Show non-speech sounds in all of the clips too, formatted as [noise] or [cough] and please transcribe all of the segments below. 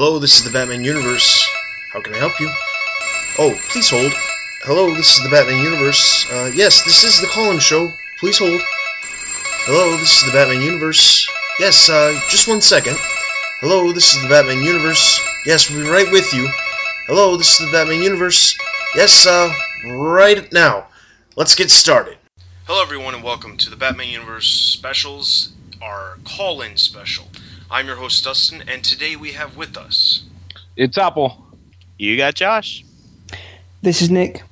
Hello, this is the Batman Universe. How can I help you? Oh, please hold. Hello, this is the Batman Universe. Uh, yes, this is the call-in show. Please hold. Hello, this is the Batman Universe. Yes, uh, just one second. Hello, this is the Batman Universe. Yes, we'll be right with you. Hello, this is the Batman Universe. Yes, uh, right now. Let's get started. Hello, everyone, and welcome to the Batman Universe specials, our call-in special. I'm your host, Dustin, and today we have with us, It's Apple. You got Josh. This is Nick.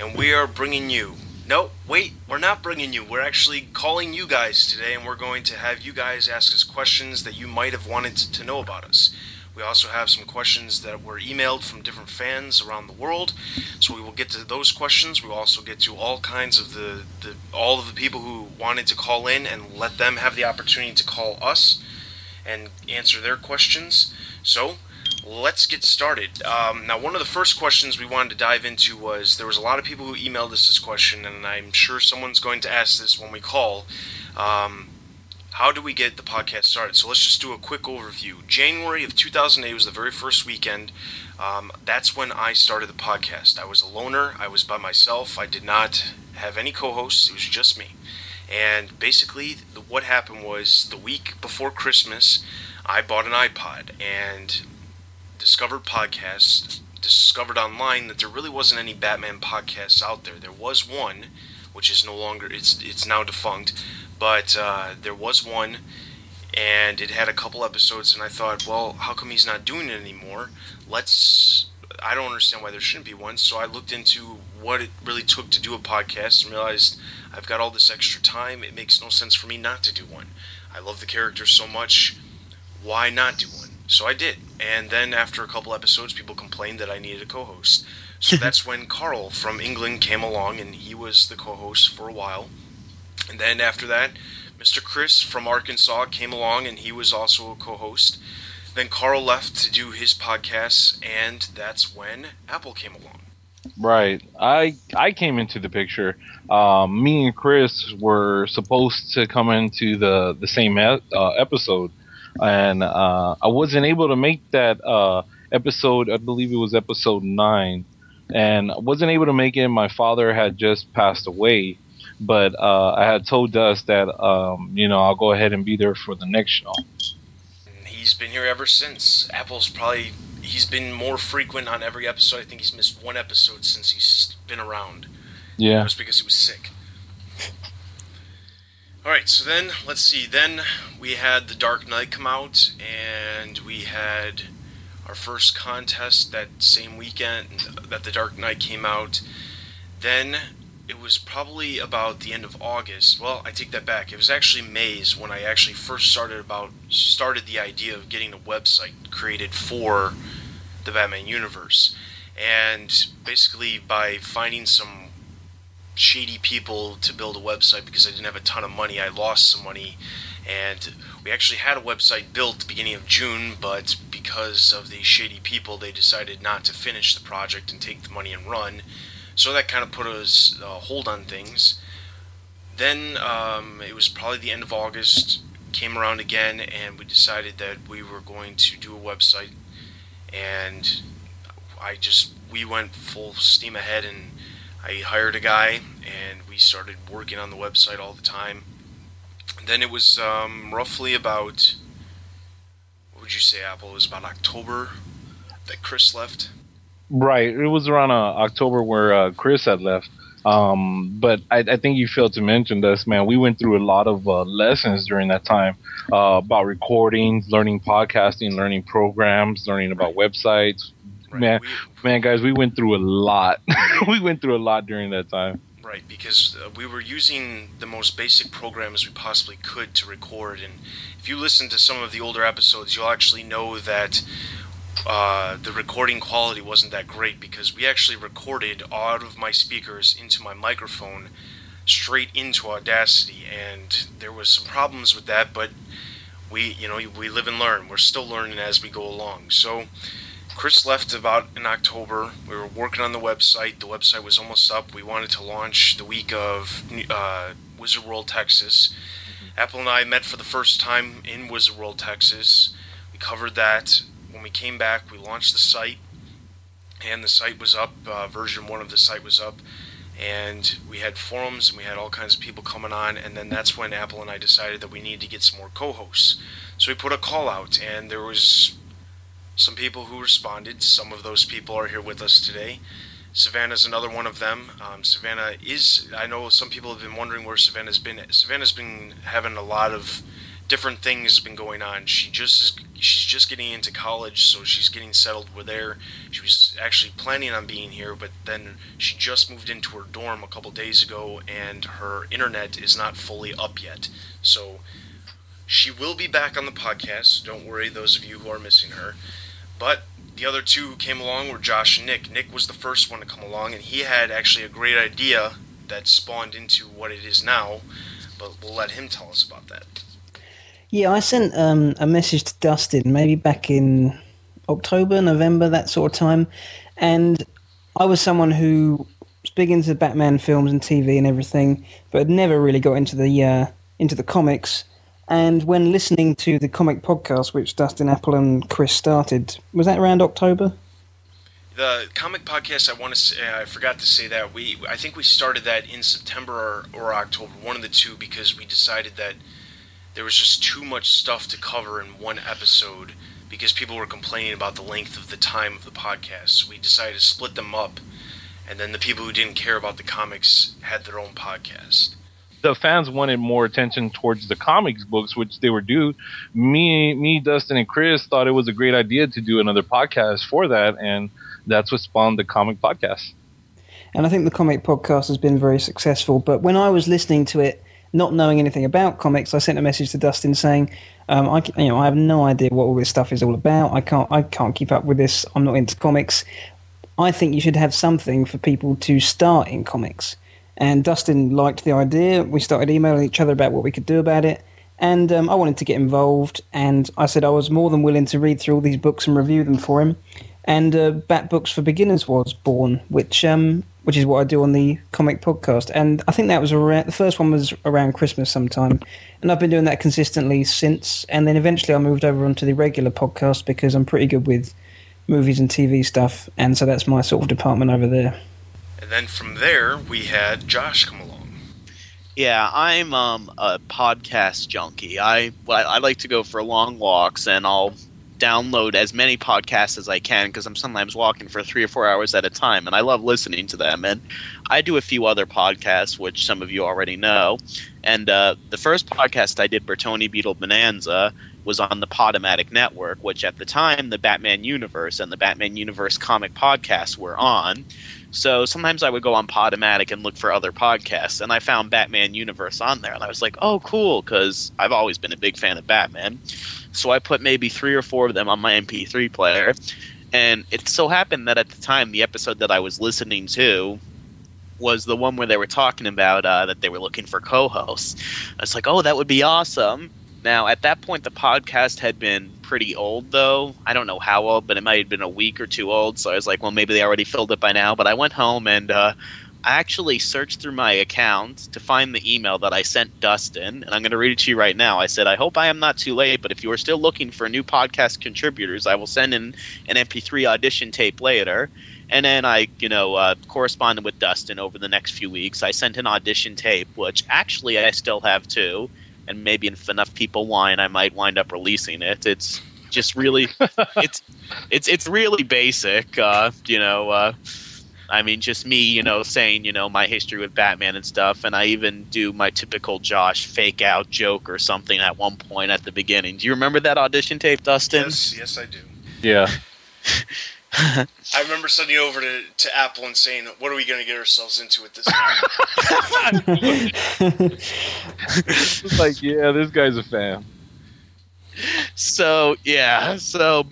and we are bringing you. No, wait, we're not bringing you. We're actually calling you guys today, and we're going to have you guys ask us questions that you might have wanted to know about us. We also have some questions that were emailed from different fans around the world, so we will get to those questions. We will also get to all kinds of the, the all of the people who wanted to call in and let them have the opportunity to call us and answer their questions. So, let's get started. Um, now, one of the first questions we wanted to dive into was there was a lot of people who emailed us this question, and I'm sure someone's going to ask this when we call. Um, how do we get the podcast started? So let's just do a quick overview. January of 2008 was the very first weekend. Um, that's when I started the podcast. I was a loner. I was by myself. I did not have any co-hosts. It was just me. And basically, what happened was the week before Christmas, I bought an iPod and discovered podcasts. Discovered online that there really wasn't any Batman podcasts out there. There was one, which is no longer it's it's now defunct, but uh, there was one, and it had a couple episodes. And I thought, well, how come he's not doing it anymore? Let's. I don't understand why there shouldn't be one. So I looked into what it really took to do a podcast and realized I've got all this extra time. It makes no sense for me not to do one. I love the character so much. Why not do one? So I did. And then after a couple episodes, people complained that I needed a co host. So [laughs] that's when Carl from England came along and he was the co host for a while. And then after that, Mr. Chris from Arkansas came along and he was also a co host. Then Carl left to do his podcasts, and that's when Apple came along. Right. I I came into the picture. Um, me and Chris were supposed to come into the the same e- uh, episode, and uh, I wasn't able to make that uh, episode. I believe it was episode nine, and I wasn't able to make it. My father had just passed away, but uh, I had told us that um, you know I'll go ahead and be there for the next show. He's been here ever since. Apple's probably he's been more frequent on every episode. I think he's missed one episode since he's been around. Yeah. was because he was sick. All right, so then let's see. Then we had the Dark Knight come out, and we had our first contest that same weekend that the Dark Knight came out. Then it was probably about the end of August. Well, I take that back. It was actually May's when I actually first started about started the idea of getting a website created for the Batman universe. And basically by finding some shady people to build a website because I didn't have a ton of money, I lost some money and we actually had a website built the beginning of June, but because of the shady people, they decided not to finish the project and take the money and run. So that kind of put us a hold on things. Then um, it was probably the end of August, came around again, and we decided that we were going to do a website. And I just, we went full steam ahead, and I hired a guy, and we started working on the website all the time. Then it was um, roughly about, what would you say, Apple? It was about October that Chris left. Right. It was around uh, October where uh, Chris had left. Um, but I, I think you failed to mention this, man. We went through a lot of uh, lessons during that time uh, about recording, learning podcasting, learning programs, learning about websites. Right. Man, we, man, guys, we went through a lot. [laughs] we went through a lot during that time. Right, because uh, we were using the most basic programs we possibly could to record. And if you listen to some of the older episodes, you'll actually know that uh, the recording quality wasn't that great because we actually recorded out of my speakers into my microphone straight into Audacity. And there was some problems with that, but we, you know, we live and learn. We're still learning as we go along. So Chris left about in October. We were working on the website. The website was almost up. We wanted to launch the week of uh, Wizard World, Texas. Apple and I met for the first time in Wizard World, Texas. We covered that. When we came back, we launched the site, and the site was up. Uh, version one of the site was up, and we had forums and we had all kinds of people coming on. And then that's when Apple and I decided that we needed to get some more co-hosts. So we put a call out, and there was some people who responded. Some of those people are here with us today. Savannah's another one of them. Um, Savannah is, I know some people have been wondering where Savannah's been. Savannah's been having a lot of different things have been going on. She just is, she's just getting into college, so she's getting settled with there. She was actually planning on being here, but then she just moved into her dorm a couple days ago, and her internet is not fully up yet. So she will be back on the podcast. Don't worry, those of you who are missing her. But the other two who came along were Josh and Nick. Nick was the first one to come along, and he had actually a great idea that spawned into what it is now. But we'll let him tell us about that. Yeah, I sent um, a message to Dustin maybe back in October, November, that sort of time, and I was someone who was big into the Batman films and TV and everything, but had never really got into the uh, into the comics. And when listening to the comic podcast, which Dustin Apple and Chris started, was that around October? The comic podcast, I want to say, I forgot to say that we, I think we started that in September or, or October, one of the two, because we decided that there was just too much stuff to cover in one episode because people were complaining about the length of the time of the podcast. So we decided to split them up, and then the people who didn't care about the comics had their own podcast the fans wanted more attention towards the comics books, which they were due. Me, me, Dustin, and Chris thought it was a great idea to do another podcast for that, and that's what spawned the comic podcast. And I think the comic podcast has been very successful. But when I was listening to it, not knowing anything about comics, I sent a message to Dustin saying, um, "I, you know, I have no idea what all this stuff is all about. I can't, I can't keep up with this. I'm not into comics. I think you should have something for people to start in comics." And Dustin liked the idea. We started emailing each other about what we could do about it. And um, I wanted to get involved. And I said I was more than willing to read through all these books and review them for him. And uh, Bat Books for Beginners was born, which um, which is what I do on the comic podcast. And I think that was around the first one was around Christmas sometime, and I've been doing that consistently since. And then eventually I moved over onto the regular podcast because I'm pretty good with movies and TV stuff, and so that's my sort of department over there. And then from there, we had Josh come along. Yeah, I'm um, a podcast junkie. I I like to go for long walks, and I'll download as many podcasts as I can because I'm sometimes walking for three or four hours at a time, and I love listening to them. And I do a few other podcasts, which some of you already know. And uh, the first podcast I did, Bertoni Beetle Bonanza, was on the Podomatic Network, which at the time the Batman Universe and the Batman Universe comic podcasts were on. So sometimes I would go on Podomatic and look for other podcasts, and I found Batman Universe on there, and I was like, "Oh, cool!" Because I've always been a big fan of Batman. So I put maybe three or four of them on my MP3 player, and it so happened that at the time, the episode that I was listening to was the one where they were talking about uh, that they were looking for co-hosts. I was like, "Oh, that would be awesome!" Now, at that point, the podcast had been pretty old, though. I don't know how old, but it might have been a week or two old. So I was like, well, maybe they already filled it by now. But I went home and uh, I actually searched through my account to find the email that I sent Dustin. And I'm going to read it to you right now. I said, I hope I am not too late, but if you are still looking for new podcast contributors, I will send in an MP3 audition tape later. And then I, you know, uh, corresponded with Dustin over the next few weeks. I sent an audition tape, which actually I still have too and maybe if enough people whine, I might wind up releasing it. It's just really, [laughs] it's it's it's really basic. Uh, you know, uh, I mean, just me, you know, saying you know my history with Batman and stuff, and I even do my typical Josh fake out joke or something at one point at the beginning. Do you remember that audition tape, Dustin? Yes, yes, I do. Yeah. [laughs] [laughs] I remember sending over to, to Apple and saying, "What are we going to get ourselves into with this [laughs] it's like, yeah, this guy's a fan. So yeah, so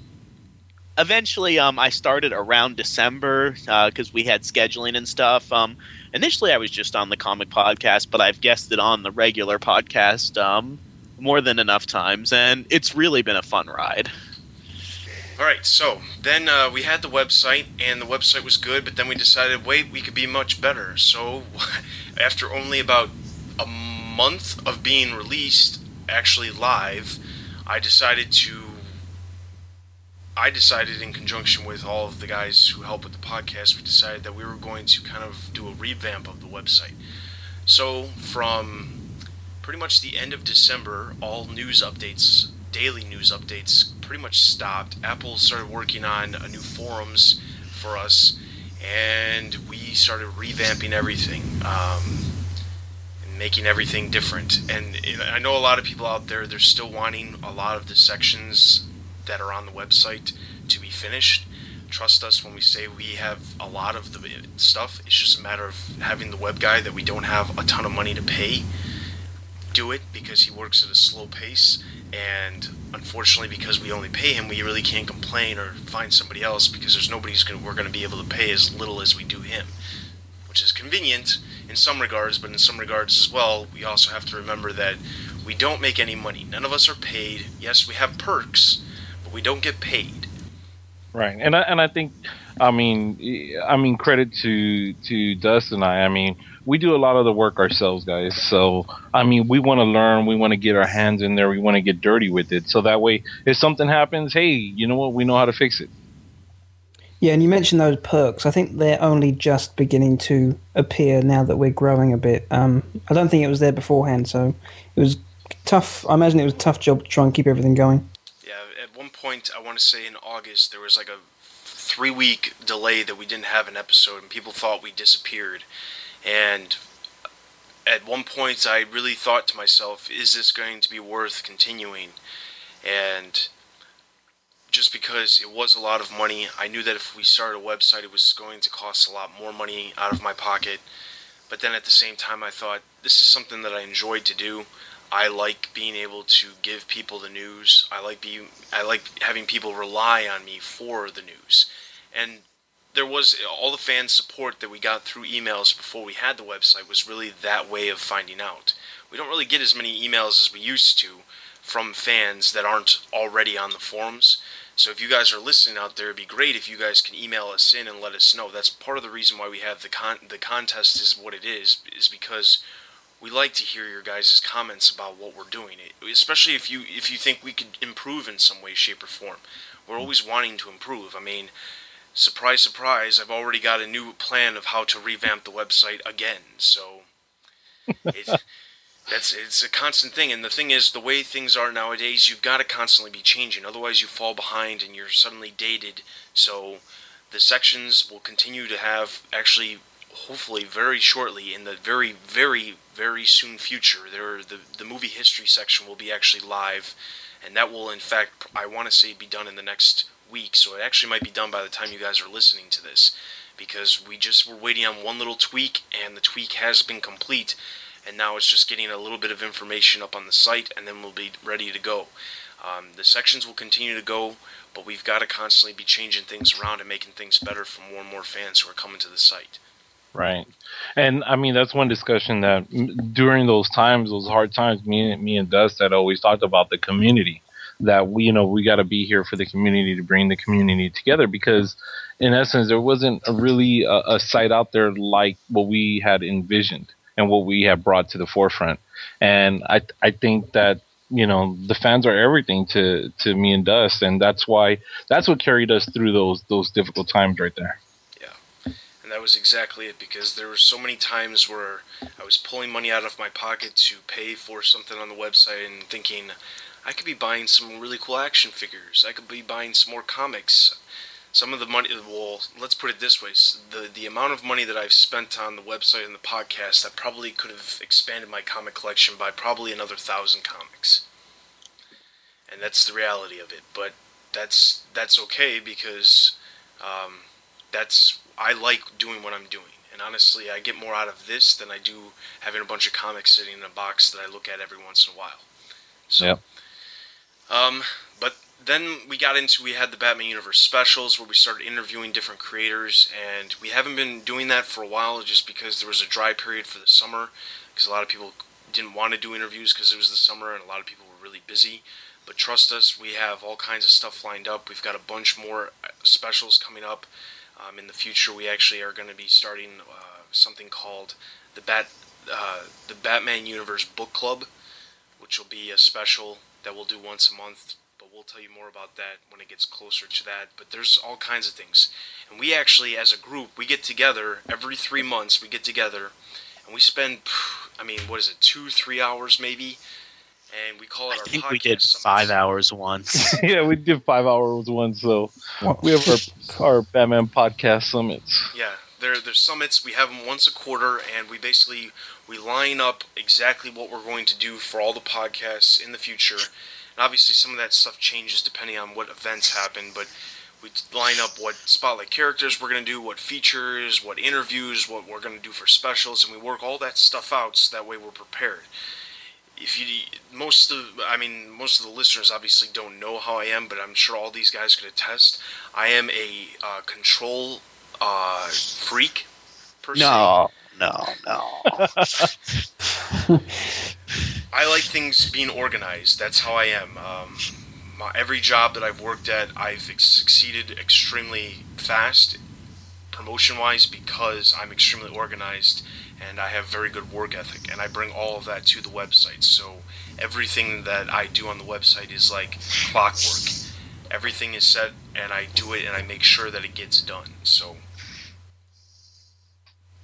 eventually, um, I started around December because uh, we had scheduling and stuff. Um, initially, I was just on the comic podcast, but I've guested on the regular podcast um, more than enough times, and it's really been a fun ride. All right, so then uh, we had the website, and the website was good, but then we decided, wait, we could be much better. So, [laughs] after only about a month of being released, actually live, I decided to I decided, in conjunction with all of the guys who help with the podcast, we decided that we were going to kind of do a revamp of the website. So, from pretty much the end of December, all news updates, daily news updates, pretty much stopped. Apple started working on a new forums for us, and we started revamping everything. Um, making everything different. And I know a lot of people out there, they're still wanting a lot of the sections that are on the website to be finished. Trust us when we say we have a lot of the stuff. It's just a matter of having the web guy that we don't have a ton of money to pay do it because he works at a slow pace. And unfortunately, because we only pay him, we really can't complain or find somebody else because there's nobody's going we're going to be able to pay as little as we do him, which is convenient in some regards, but in some regards as well, we also have to remember that we don't make any money. None of us are paid. Yes, we have perks, but we don't get paid. Right, and I, and I think, I mean, I mean, credit to to Dust and I. I mean, we do a lot of the work ourselves, guys. So I mean, we want to learn. We want to get our hands in there. We want to get dirty with it. So that way, if something happens, hey, you know what? We know how to fix it. Yeah, and you mentioned those perks. I think they're only just beginning to appear now that we're growing a bit. Um, I don't think it was there beforehand, so it was tough. I imagine it was a tough job to try and keep everything going. Yeah, at one point, I want to say in August, there was like a three week delay that we didn't have an episode, and people thought we disappeared. And at one point, I really thought to myself, is this going to be worth continuing? And just because it was a lot of money. I knew that if we started a website, it was going to cost a lot more money out of my pocket. But then at the same time, I thought this is something that I enjoyed to do. I like being able to give people the news. I like being, I like having people rely on me for the news. And there was all the fan support that we got through emails before we had the website was really that way of finding out. We don't really get as many emails as we used to from fans that aren't already on the forums. So if you guys are listening out there, it'd be great if you guys can email us in and let us know. That's part of the reason why we have the con- the contest is what it is, is because we like to hear your guys' comments about what we're doing. Especially if you if you think we could improve in some way, shape, or form. We're always wanting to improve. I mean, surprise, surprise! I've already got a new plan of how to revamp the website again. So. [laughs] That's it's a constant thing, and the thing is, the way things are nowadays, you've got to constantly be changing. Otherwise, you fall behind and you're suddenly dated. So, the sections will continue to have actually, hopefully, very shortly in the very, very, very soon future. There, the the movie history section will be actually live, and that will, in fact, I want to say, be done in the next week. So it actually might be done by the time you guys are listening to this, because we just were waiting on one little tweak, and the tweak has been complete and now it's just getting a little bit of information up on the site, and then we'll be ready to go. Um, the sections will continue to go, but we've got to constantly be changing things around and making things better for more and more fans who are coming to the site. Right, and I mean that's one discussion that during those times, those hard times, me, me and Dust had always talked about the community. That we, you know, we got to be here for the community to bring the community together because, in essence, there wasn't a really a, a site out there like what we had envisioned and what we have brought to the forefront. And I I think that you know the fans are everything to to me and Dust, and that's why that's what carried us through those those difficult times right there. Yeah, and that was exactly it because there were so many times where I was pulling money out of my pocket to pay for something on the website and thinking. I could be buying some really cool action figures. I could be buying some more comics. Some of the money well let's put it this way. The the amount of money that I've spent on the website and the podcast I probably could have expanded my comic collection by probably another thousand comics. And that's the reality of it. But that's that's okay because um, that's I like doing what I'm doing. And honestly I get more out of this than I do having a bunch of comics sitting in a box that I look at every once in a while. So. Um but then we got into we had the Batman Universe specials where we started interviewing different creators, and we haven't been doing that for a while just because there was a dry period for the summer because a lot of people didn't want to do interviews because it was the summer and a lot of people were really busy. But trust us, we have all kinds of stuff lined up. We've got a bunch more uh, specials coming up. Um, in the future, we actually are going to be starting uh, something called the Bat uh, the Batman Universe Book Club, which will be a special that we'll do once a month but we'll tell you more about that when it gets closer to that. But there's all kinds of things. And we actually, as a group, we get together every three months. We get together and we spend, I mean, what is it, two, three hours maybe? And we call it I our think podcast we did summits. five hours once. [laughs] yeah, we did five hours one, so we have our, our Batman podcast summits. Yeah, they're, they're summits. We have them once a quarter, and we basically we line up exactly what we're going to do for all the podcasts in the future. And obviously, some of that stuff changes depending on what events happen, but we line up what spotlight characters we're going to do, what features, what interviews, what we're going to do for specials, and we work all that stuff out so that way we're prepared. If you most of I mean most of the listeners obviously don't know how I am, but I'm sure all these guys could attest. I am a uh, control uh, freak. Per se. no, no, no. [laughs] I like things being organized. That's how I am. Um, my, every job that I've worked at, I've ex- succeeded extremely fast, promotion wise, because I'm extremely organized and I have very good work ethic. And I bring all of that to the website. So everything that I do on the website is like clockwork. Everything is set, and I do it, and I make sure that it gets done. So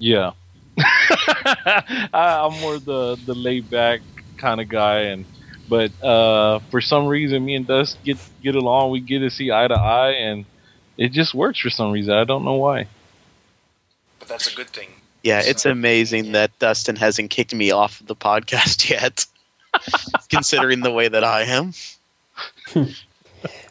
Yeah. [laughs] I, I'm more the the laid back kind of guy, and but uh, for some reason, me and Dust get get along. We get to see eye to eye, and it just works for some reason. I don't know why. but that's a good thing. Yeah, it's amazing that Dustin hasn't kicked me off of the podcast [laughs] yet. Considering the way that I am. [laughs]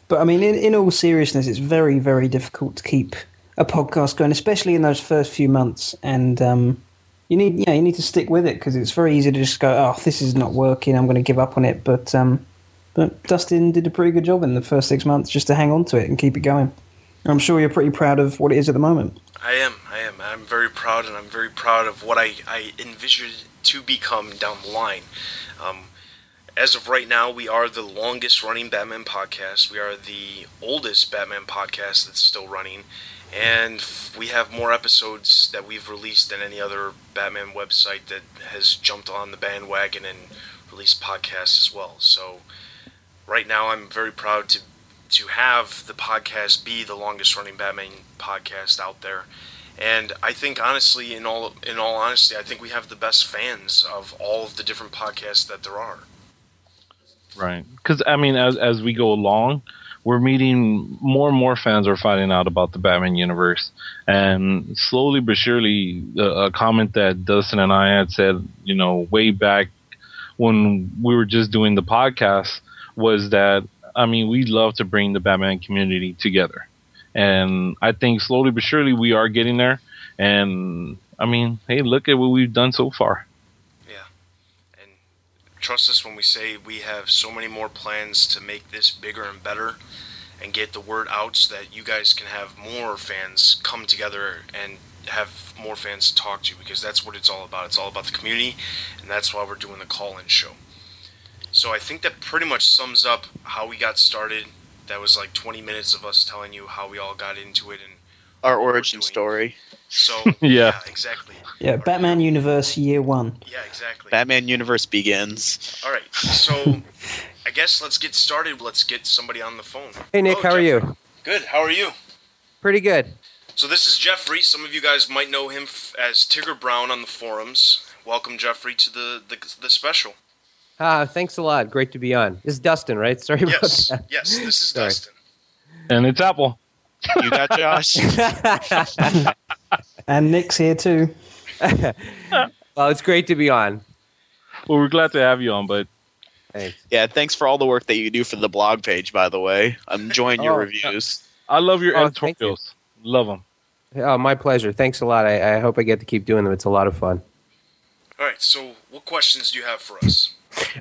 But I mean, in, in all seriousness, it's very, very difficult to keep a podcast going, especially in those first few months. And um, you need, know, you need to stick with it because it's very easy to just go, "Oh, this is not working. I'm going to give up on it." But um, but Dustin did a pretty good job in the first six months just to hang on to it and keep it going. I'm sure you're pretty proud of what it is at the moment. I am. I am. I'm very proud, and I'm very proud of what I, I envisioned to become down the line. Um, as of right now, we are the longest running Batman podcast. We are the oldest Batman podcast that's still running. And we have more episodes that we've released than any other Batman website that has jumped on the bandwagon and released podcasts as well. So, right now, I'm very proud to to have the podcast be the longest running Batman podcast out there. And I think honestly, in all in all honesty, I think we have the best fans of all of the different podcasts that there are. Right. Because I mean, as as we go along, we're meeting more and more fans are finding out about the Batman universe, and slowly but surely, a, a comment that Dustin and I had said, you know, way back when we were just doing the podcast, was that I mean, we love to bring the Batman community together, and I think slowly but surely we are getting there. And I mean, hey, look at what we've done so far. Trust us when we say we have so many more plans to make this bigger and better and get the word out so that you guys can have more fans come together and have more fans to talk to because that's what it's all about. It's all about the community and that's why we're doing the call-in show. So I think that pretty much sums up how we got started. That was like 20 minutes of us telling you how we all got into it and Our origin story. So [laughs] Yeah. exactly. Yeah, Batman Universe Year One. Yeah, exactly. Batman universe begins. All right, so [laughs] I guess let's get started. Let's get somebody on the phone. Hey Nick, Oh, how are you? Good. How are you? Pretty good. So this is Jeffrey. Some of you guys might know him f- as Tigger Brown on the forums. Welcome, Jeffrey, to the the, the special. Ah, thanks a lot. Great to be on. This is Dustin, right? [laughs] Sorry Yes, about yes. This is Sorry. Dustin. And it's Apple. You got Josh? That. And Nick's here too. [laughs] well, it's great to be on. Well, we're glad to have you on, but Thanks. yeah, thanks for all the work that you do for the blog page, by the way. I'm enjoying your Oh, reviews. I love your Oh, thank you. Love them. Oh, my pleasure. Thanks a lot. I, I hope I get to keep doing them. It's a lot of fun. All right. So, what questions do you have for us?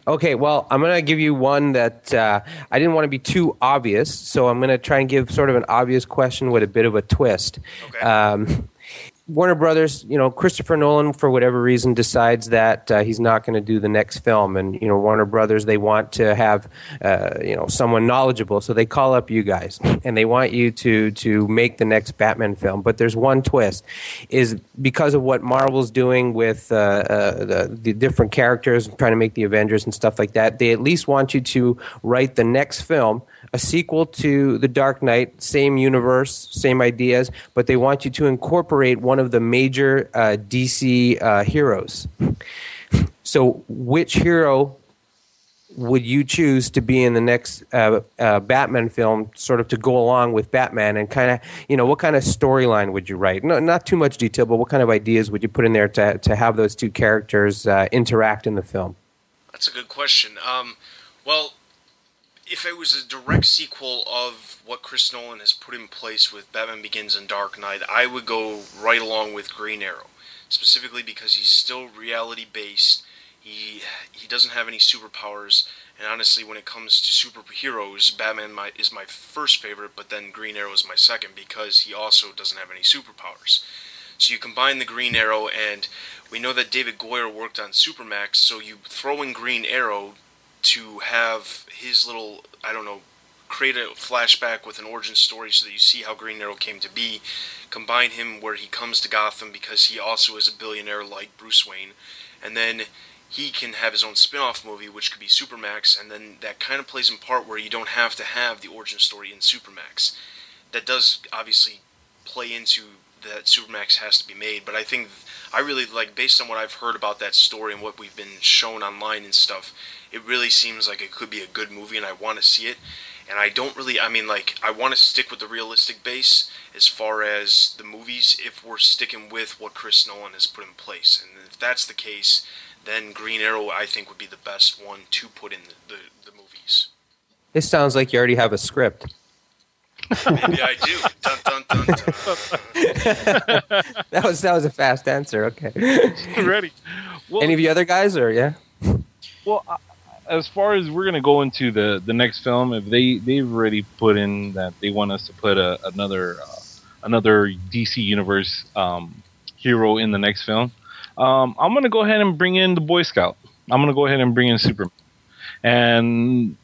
Okay, well, I'm going to give you one that uh, I didn't want to be too obvious, so I'm going to try and give sort of an obvious question with a bit of a twist. Okay. Um, Warner Brothers, you know, Christopher Nolan, for whatever reason, decides that uh, he's not going to do the next film, and you know, Warner Brothers, they want to have, uh, you know, someone knowledgeable, so they call up you guys, and they want you to to make the next Batman film. But there's one twist, is because of what Marvel's doing with uh, uh the, the different characters, trying to make the Avengers and stuff like that. They at least want you to write the next film a sequel to The Dark Knight, same universe, same ideas, but they want you to incorporate one of the major uh, DC uh, heroes. So, which hero would you choose to be in the next uh, uh, Batman film, sort of to go along with Batman, and kind of, you know, what kind of storyline would you write? No, not too much detail, but what kind of ideas would you put in there to to have those two characters uh, interact in the film? That's a good question. Um, well, if it was a direct sequel of what Chris Nolan has put in place with Batman Begins and Dark Knight, I would go right along with Green Arrow, specifically because he's still reality based. He he doesn't have any superpowers, and honestly, when it comes to superheroes, Batman my, is my first favorite, but then Green Arrow is my second because he also doesn't have any superpowers. So you combine the Green Arrow, and we know that David Goyer worked on Supermax, so you throw in Green Arrow to have his little I don't know create a flashback with an origin story so that you see how Green Arrow came to be. Combine him where he comes to Gotham because he also is a billionaire like Bruce Wayne, and then he can have his own spin-off movie which could be Supermax, and then that kind of plays in part where you don't have to have the origin story in Supermax. That does obviously play into that Supermax has to be made, but I think I really like based on what I've heard about that story and what we've been shown online and stuff it really seems like it could be a good movie and I want to see it. And I don't really, I mean, like, I want to stick with the realistic base as far as the movies if we're sticking with what Chris Nolan has put in place. And if that's the case, then Green Arrow, I think, would be the best one to put in the, the, the movies. This sounds like you already have a script. Maybe I do. Dun, dun, dun, [laughs] that was that was a fast answer. Okay. Ready. [laughs] Well, Any of you other guys, or yeah? Well, as far as we're gonna go into the the next film, if they they've already put in that they want us to put a, another uh, another DC universe um, hero in the next film, um, I'm gonna go ahead and bring in the Boy Scout. I'm gonna go ahead and bring in Superman, and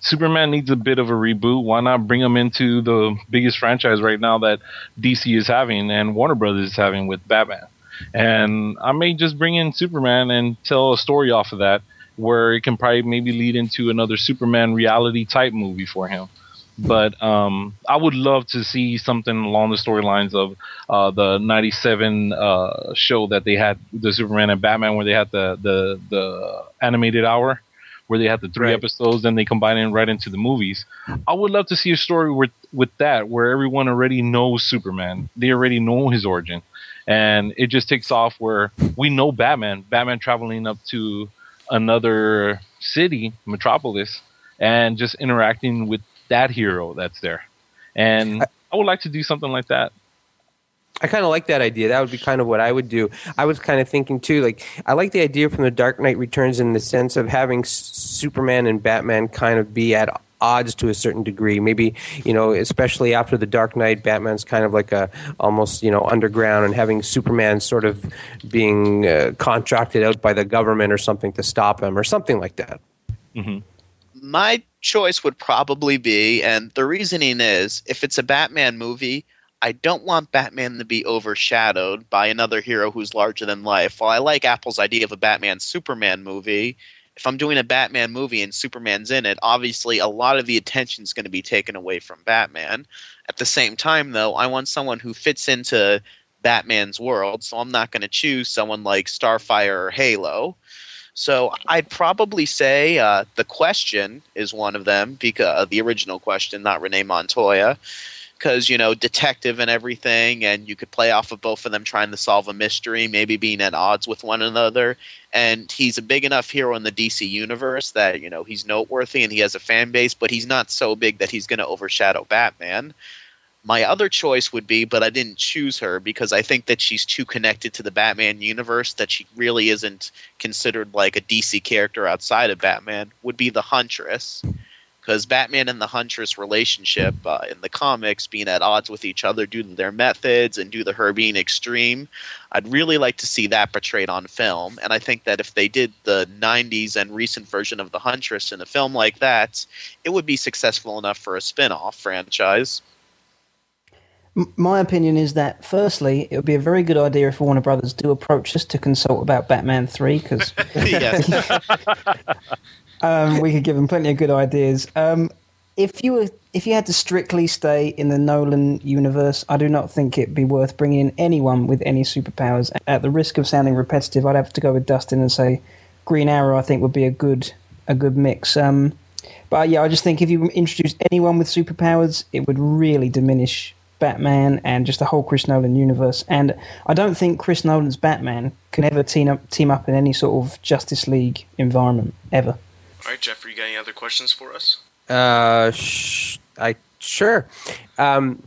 Superman needs a bit of a reboot. Why not bring him into the biggest franchise right now that DC is having and Warner Brothers is having with Batman? And I may just bring in Superman and tell a story off of that where it can probably maybe lead into another Superman reality type movie for him. But um, I would love to see something along the storylines of uh, the '97 uh, show that they had, the Superman and Batman, where they had the the, the animated hour, where they had the three right. episodes, and they combine it right into the movies. I would love to see a story with with that, where everyone already knows Superman, they already know his origin, and it just takes off where we know Batman, Batman traveling up to another city, Metropolis, and just interacting with that hero that's there. And I, I would like to do something like that. I kind of like that idea. That would be kind of what I would do. I was kind of thinking too, like I like the idea from the Dark Knight Returns in the sense of having Superman and Batman kind of be at odds to a certain degree. Maybe you know, especially after the Dark Knight, Batman's kind of like a almost you know underground, and having Superman sort of being uh, contracted out by the government or something to stop him or something like that. Mm-hmm. My choice would probably be, and the reasoning is, if it's a Batman movie. I don't want Batman to be overshadowed by another hero who's larger than life. While I like Apple's idea of a Batman Superman movie, if I'm doing a Batman movie and Superman's in it, obviously a lot of the attention is going to be taken away from Batman. At the same time, though, I want someone who fits into Batman's world, so I'm not going to choose someone like Starfire or Halo. So I'd probably say uh, the question is one of them because uh, the original question, not Renee Montoya because you know detective and everything and you could play off of both of them trying to solve a mystery maybe being at odds with one another. And he's a big enough hero in the dc universe that you know he's noteworthy and he has a fan base but he's not so big that he's going to overshadow batman. My other choice would be but i didn't choose her because i think that she's too connected to the batman universe that she really isn't considered like a dc character outside of batman would be the huntress because Batman and the Huntress relationship uh, in the comics being at odds with each other due to their methods and due to her being extreme. I'd really like to see that portrayed on film, and I think that if they did the '90s and recent version of the Huntress in a film like that, it would be successful enough for a spin-off franchise. My opinion is that, firstly, it would be a very good idea if Warner Brothers do approach us to consult about Batman 3, because [laughs] [laughs] [laughs] um, we could give them plenty of good ideas. Um, if you were, if you had to strictly stay in the Nolan universe, I do not think it'd be worth bringing in anyone with any superpowers. At the risk of sounding repetitive, I'd have to go with Dustin and say Green Arrow. I think would be a good a good mix. Um, but yeah, I just think if you introduce anyone with superpowers, it would really diminish Batman and just the whole Chris Nolan universe. And I don't think Chris Nolan's Batman can ever team up team up in any sort of Justice League environment ever. All right, Jeffrey, you got any other questions for us? Uh, sh- I sure. Um,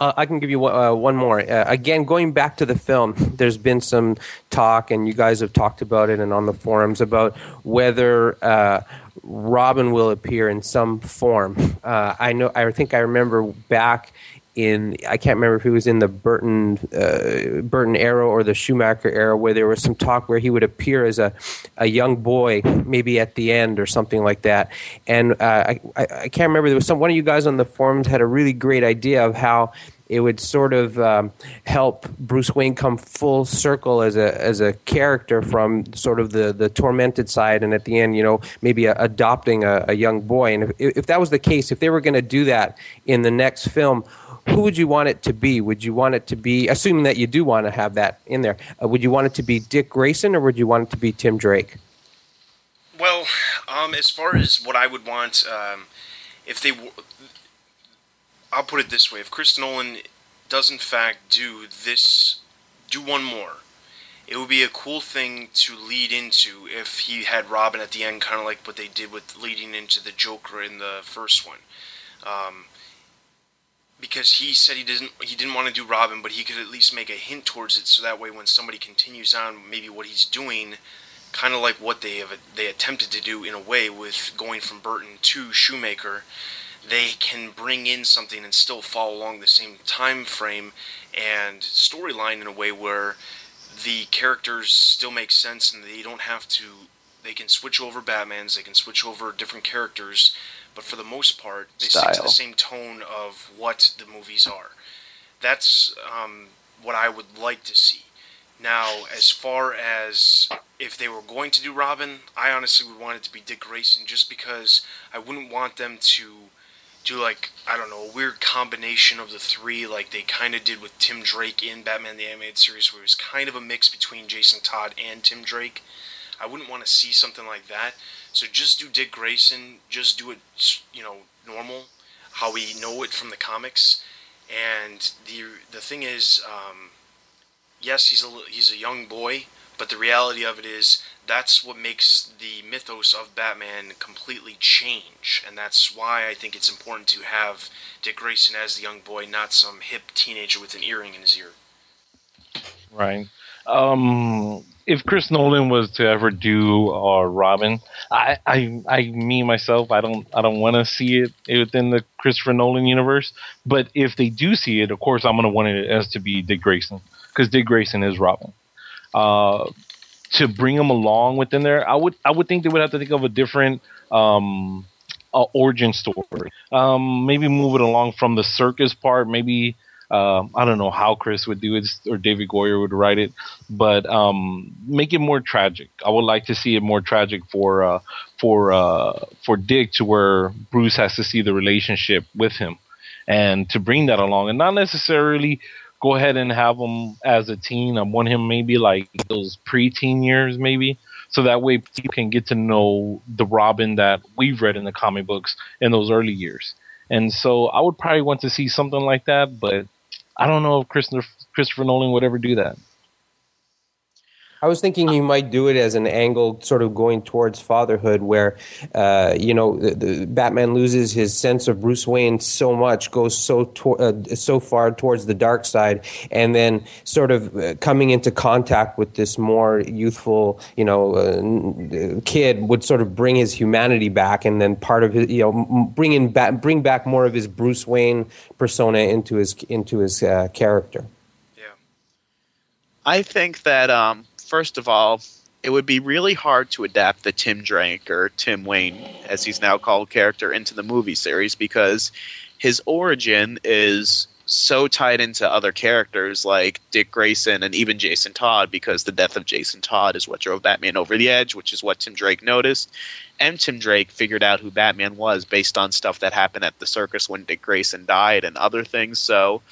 uh, I can give you one, uh, one more. Uh, again, going back to the film, there's been some talk, and you guys have talked about it and on the forums about whether uh, Robin will appear in some form. Uh, I know. I think I remember back in I can't remember if he was in the Burton uh, Burton era or the Schumacher era, where there was some talk where he would appear as a, a young boy, maybe at the end or something like that. And uh, I, I, I can't remember. There was some one of you guys on the forums had a really great idea of how it would sort of um, help Bruce Wayne come full circle as a as a character from sort of the the tormented side, and at the end, you know, maybe a, adopting a, a, young boy. And if, if that was the case, if they were going to do that in the next film, who would you want it to be? Would you want it to be, assuming that you do want to have that in there, uh, would you want it to be Dick Grayson or would you want it to be Tim Drake? Well, um, as far as what I would want, um, if they, w- I'll put it this way: if Chris Nolan does in fact do this, do one more, it would be a cool thing to lead into if he had Robin at the end, kind of like what they did with leading into the Joker in the first one. Um, because he said he didn't he didn't want to do Robin, but he could at least make a hint towards it, so that way when somebody continues on, maybe what he's doing, kind of like what they have they attempted to do in a way with going from Burton to Schumacher, they can bring in something and still follow along the same time frame and storyline in a way where the characters still make sense and they don't have to they can switch over Batmans, they can switch over different characters but for the most part, they Style. stick to the same tone of what the movies are. That's um, what I would like to see. Now, as far as if they were going to do Robin, I honestly would want it to be Dick Grayson just because I wouldn't want them to do like I don't know a weird combination of the three, like they kind of did with Tim Drake in Batman the Animated Series, where it was kind of a mix between Jason Todd and Tim Drake. I wouldn't want to see something like that. So just do Dick Grayson, just do it, you know, normal, how we know it from the comics. And the the thing is, um, yes, he's a he's a young boy, but the reality of it is that's what makes the mythos of Batman completely change, and that's why I think it's important to have Dick Grayson as the young boy, not some hip teenager with an earring in his ear. Right. Um, if Chris Nolan was to ever do uh, Robin, I, I, I, me myself, I don't, I don't want to see it within the Christopher Nolan universe. But if they do see it, of course, I'm gonna want it as to be Dick Grayson because Dick Grayson is Robin. Uh, to bring them along within there, I would, I would think they would have to think of a different um, uh, origin story. Um, maybe move it along from the circus part, maybe uh, I don't know how Chris would do it or David Goyer would write it, but um, make it more tragic. I would like to see it more tragic for uh, for uh, for Dick to where Bruce has to see the relationship with him, and to bring that along, and not necessarily go ahead and have him as a teen. I want him maybe like those pre-teen years, maybe, so that way people can get to know the Robin that we've read in the comic books in those early years. And so I would probably want to see something like that, but I don't know if Christopher, Christopher Nolan would ever do that. I was thinking you might do it as an angle, sort of going towards fatherhood, where uh, you know the, the Batman loses his sense of Bruce Wayne so much, goes so uh, so far towards the dark side, and then sort of uh, coming into contact with this more youthful, you know, uh, kid would sort of bring his humanity back, and then part of his, you know, bring in back, bring back more of his Bruce Wayne persona into his into his uh, character. Yeah. I think that um, first of all, it would be really hard to adapt the Tim Drake or Tim Wayne, as he's now called, character into the movie series because his origin is so tied into other characters like Dick Grayson and even Jason Todd because the death of Jason Todd is what drove Batman over the edge, which is what Tim Drake noticed. And Tim Drake figured out who Batman was based on stuff that happened at the circus when Dick Grayson died and other things. So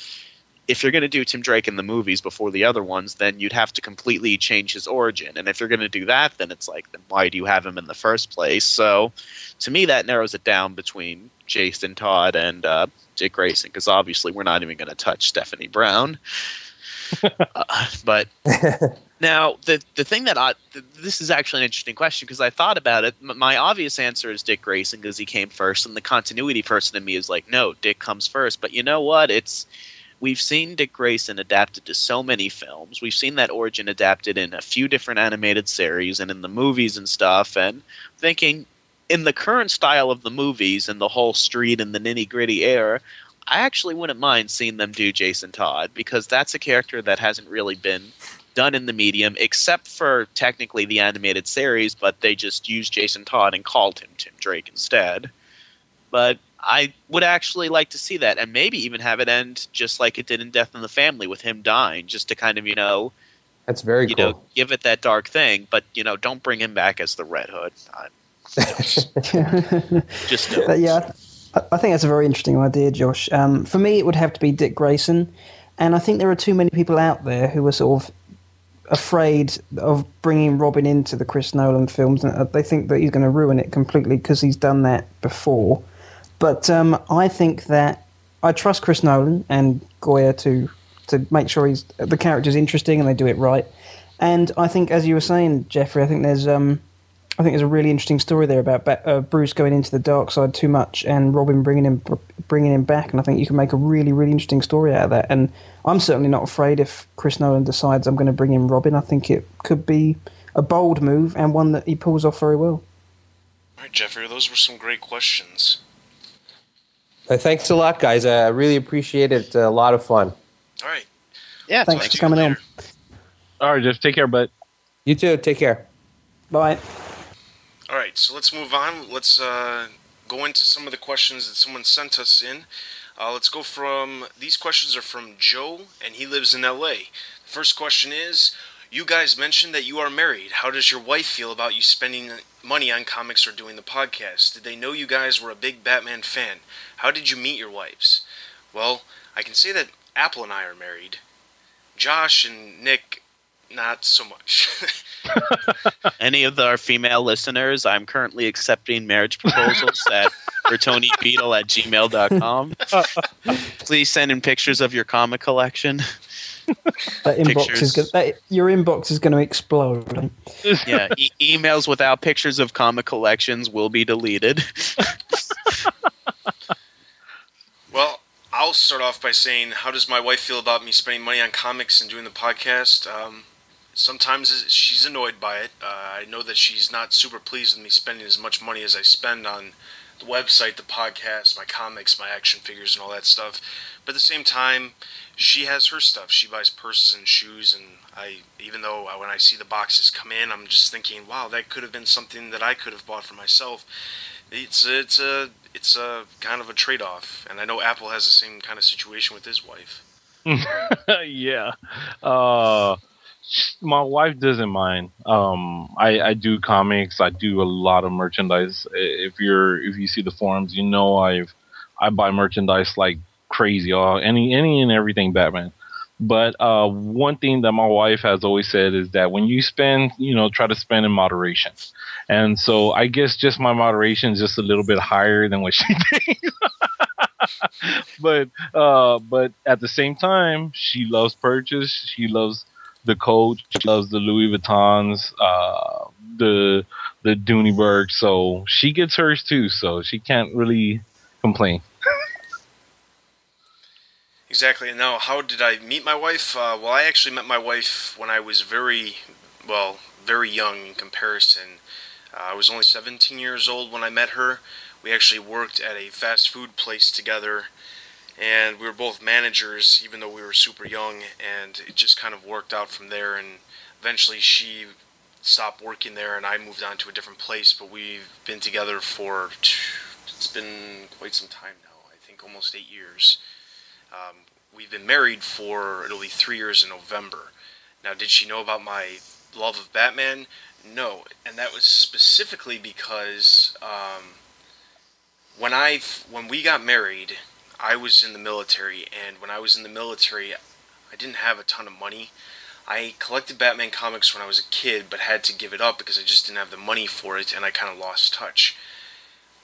if you're going to do Tim Drake in the movies before the other ones, then you'd have to completely change his origin. And if you're going to do that, then it's like, then why do you have him in the first place? So to me, that narrows it down between Jason Todd and uh, Dick Grayson, because obviously we're not even going to touch Stephanie Brown. [laughs] uh, but [laughs] now the the thing that I th- this is actually an interesting question because I thought about it. M- my obvious answer is Dick Grayson because he came first, and the continuity person in me is like, no, Dick comes first. But you know what? It's we've seen Dick Grayson adapted to so many films. We've seen that origin adapted in a few different animated series and in the movies and stuff. And thinking in the current style of the movies and the whole street and the nitty gritty air, I actually wouldn't mind seeing them do Jason Todd because that's a character that hasn't really been done in the medium except for technically the animated series, but they just used Jason Todd and called him Tim Drake instead. But I would actually like to see that and maybe even have it end just like it did in Death in the Family with him dying, just to kind of, you know, That's very you cool. know, give it that dark thing, but you know, don't bring him back as the Red Hood. I'm [laughs] just no. But yeah, I, I think that's a very interesting idea, Josh. Um, for me, it would have to be Dick Grayson, and I think there are too many people out there who are sort of afraid of bringing Robin into the Chris Nolan films, and uh, they think that he's going to ruin it completely because he's done that before. But um, I think that I trust Chris Nolan and Goyer to to make sure he's the character's interesting and they do it right. And I think, as you were saying, Jeffrey, I think there's um, I think there's a really interesting story there about uh, Bruce going into the dark side too much and Robin bringing him bringing him back, and I think you can make a really really interesting story out of that. And I'm certainly not afraid if Chris Nolan decides I'm going to bring in Robin. I think it could be a bold move and one that he pulls off very well. All right, Jeffrey, those were some great questions. Uh, thanks a lot, guys. I really appreciate it. A lot of fun. All right. Yeah, Thanks for coming later. on. All right, just take care, bud. You too. Take care. Bye. All right, so let's move on. Let's uh, go into some of the questions that someone sent us in. Uh, let's go from these questions are from Joe, and he lives in L.A. The first question is: You guys mentioned that you are married. How does your wife feel about you spending money on comics or doing the podcast? Did they know you guys were a big Batman fan? How did you meet your wives? Well, I can say that Apple and I are married. Josh and Nick, not so much. [laughs] any of our female listeners, I'm currently accepting marriage proposals at bertonibeetle at gmail.com. [laughs] Please send in pictures of your comic collection. That inbox is Pictures. go- that, your inbox is going to explode. Yeah, [laughs] e- emails without pictures of comic collections will be deleted. [laughs] Well, I'll start off by saying, how does my wife feel about me spending money on comics and doing the podcast? Um, sometimes she's annoyed by it. Uh, I know that she's not super pleased with me spending as much money as I spend on the website, the podcast, my comics, my action figures, and all that stuff. But at the same time, she has her stuff. She buys purses and shoes, and I, even though I, when I see the boxes come in, I'm just thinking, wow, that could have been something that I could have bought for myself. It's a, it's a it's a kind of a trade off, and I know Apple has the same kind of situation with his wife. [laughs] yeah. Uh, my wife doesn't mind. Um, I, I do comics. I do a lot of merchandise. If you're if you see the forums, you know I've I buy merchandise like crazy. All any any and everything Batman. But uh, one thing that my wife has always said is that when you spend, you know, try to spend in moderation. And so I guess just my moderation is just a little bit higher than what [laughs] she thinks. [laughs] but uh, but at the same time, she loves purchase. She loves the Coach. Loves the Louis Vuittons, uh, the the Dooneyberg. So she gets hers too. So she can't really complain. [laughs] Exactly. And now, how did I meet my wife? Uh, well, I actually met my wife when I was very, well, very young in comparison. Uh, I was only 17 years old when I met her. We actually worked at a fast food place together, and we were both managers, even though we were super young. And it just kind of worked out from there. And eventually, she stopped working there, and I moved on to a different place. But we've been together for it's been quite some time now. I think almost eight years. Um, we've been married for it'll be three years in November. Now, did she know about my love of Batman? No, and that was specifically because um, when I when we got married, I was in the military, and when I was in the military, I didn't have a ton of money. I collected Batman comics when I was a kid, but had to give it up because I just didn't have the money for it, and I kind of lost touch.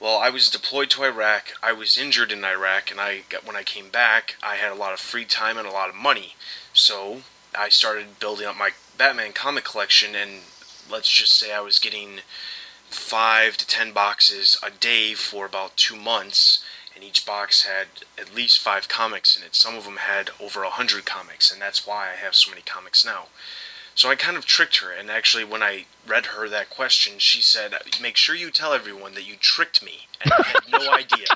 Well, I was deployed to Iraq. I was injured in Iraq, and I got, when I came back, I had a lot of free time and a lot of money. So I started building up my Batman comic collection, and let's just say I was getting five to ten boxes a day for about two months, and each box had at least five comics in it. Some of them had over a hundred comics, and that's why I have so many comics now. So I kind of tricked her, and actually, when I read her that question, she said, "Make sure you tell everyone that you tricked me and I had no idea."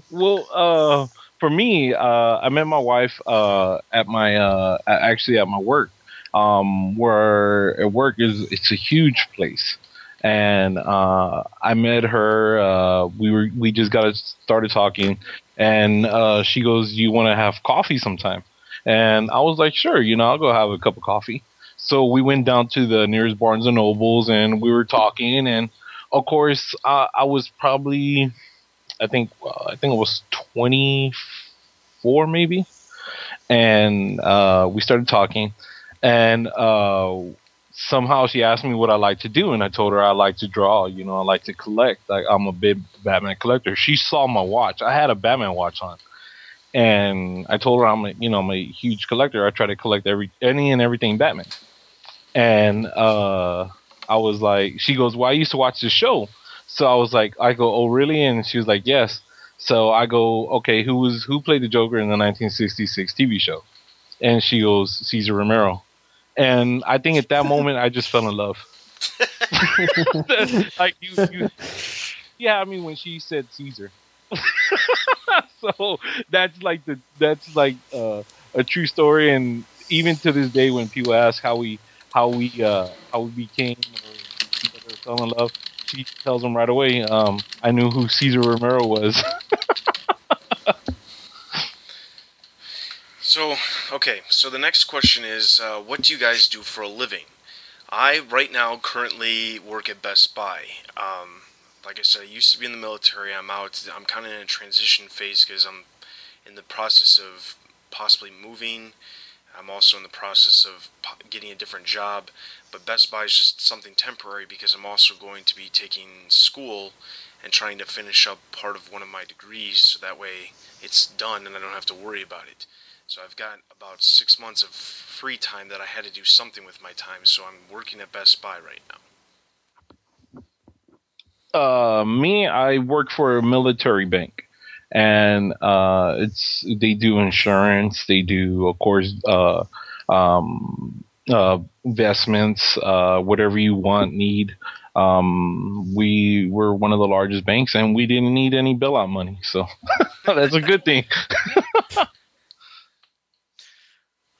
[laughs] well, uh, for me, uh, I met my wife uh, at my uh, actually at my work, um, where at work is it's a huge place, and uh, I met her. Uh, we were we just got started talking, and uh, she goes, "You want to have coffee sometime?" And I was like, "Sure, you know, I'll go have a cup of coffee." So we went down to the nearest Barnes and Nobles, and we were talking, and of course, I, I was probably, I think, uh, I think it was twenty four maybe, and uh, we started talking, and uh, somehow she asked me what I like to do, and I told her I like to draw. You know, I like to collect. Like I'm a big Batman collector. She saw my watch. I had a Batman watch on, and I told her I'm a you know I'm a huge collector. I try to collect every any and everything Batman. And uh, I was like, she goes, "Well, I used to watch the show." So I was like, I go, "Oh, really?" And she was like, "Yes." So I go, "Okay, who was who played the Joker in the 1966 TV show?" And she goes, "Cesar Romero." And I think at that moment I just fell in love. [laughs] like you, you, yeah. I mean, when she said Cesar, [laughs] so that's like the that's like uh, a true story. And even to this day, when people ask how we how we uh, how we became or fell in love, she tells them right away. Um, I knew who Cesar Romero was. [laughs] So, okay, so the next question is uh, what do you guys do for a living? I, right now, currently work at Best Buy. Um, like I said, I used to be in the military. I'm out. I'm kind of in a transition phase because I'm in the process of possibly moving. I'm also in the process of getting a different job. But Best Buy is just something temporary because I'm also going to be taking school and trying to finish up part of one of my degrees so that way it's done and I don't have to worry about it. So I've got about six months of free time that I had to do something with my time. So I'm working at Best Buy right now. Uh, me, I work for a military bank, and uh, it's they do insurance. They do, of course, uh, um, uh, investments, uh, whatever you want, need. Um, we were one of the largest banks, and we didn't need any bailout money, so [laughs] that's a good thing. [laughs]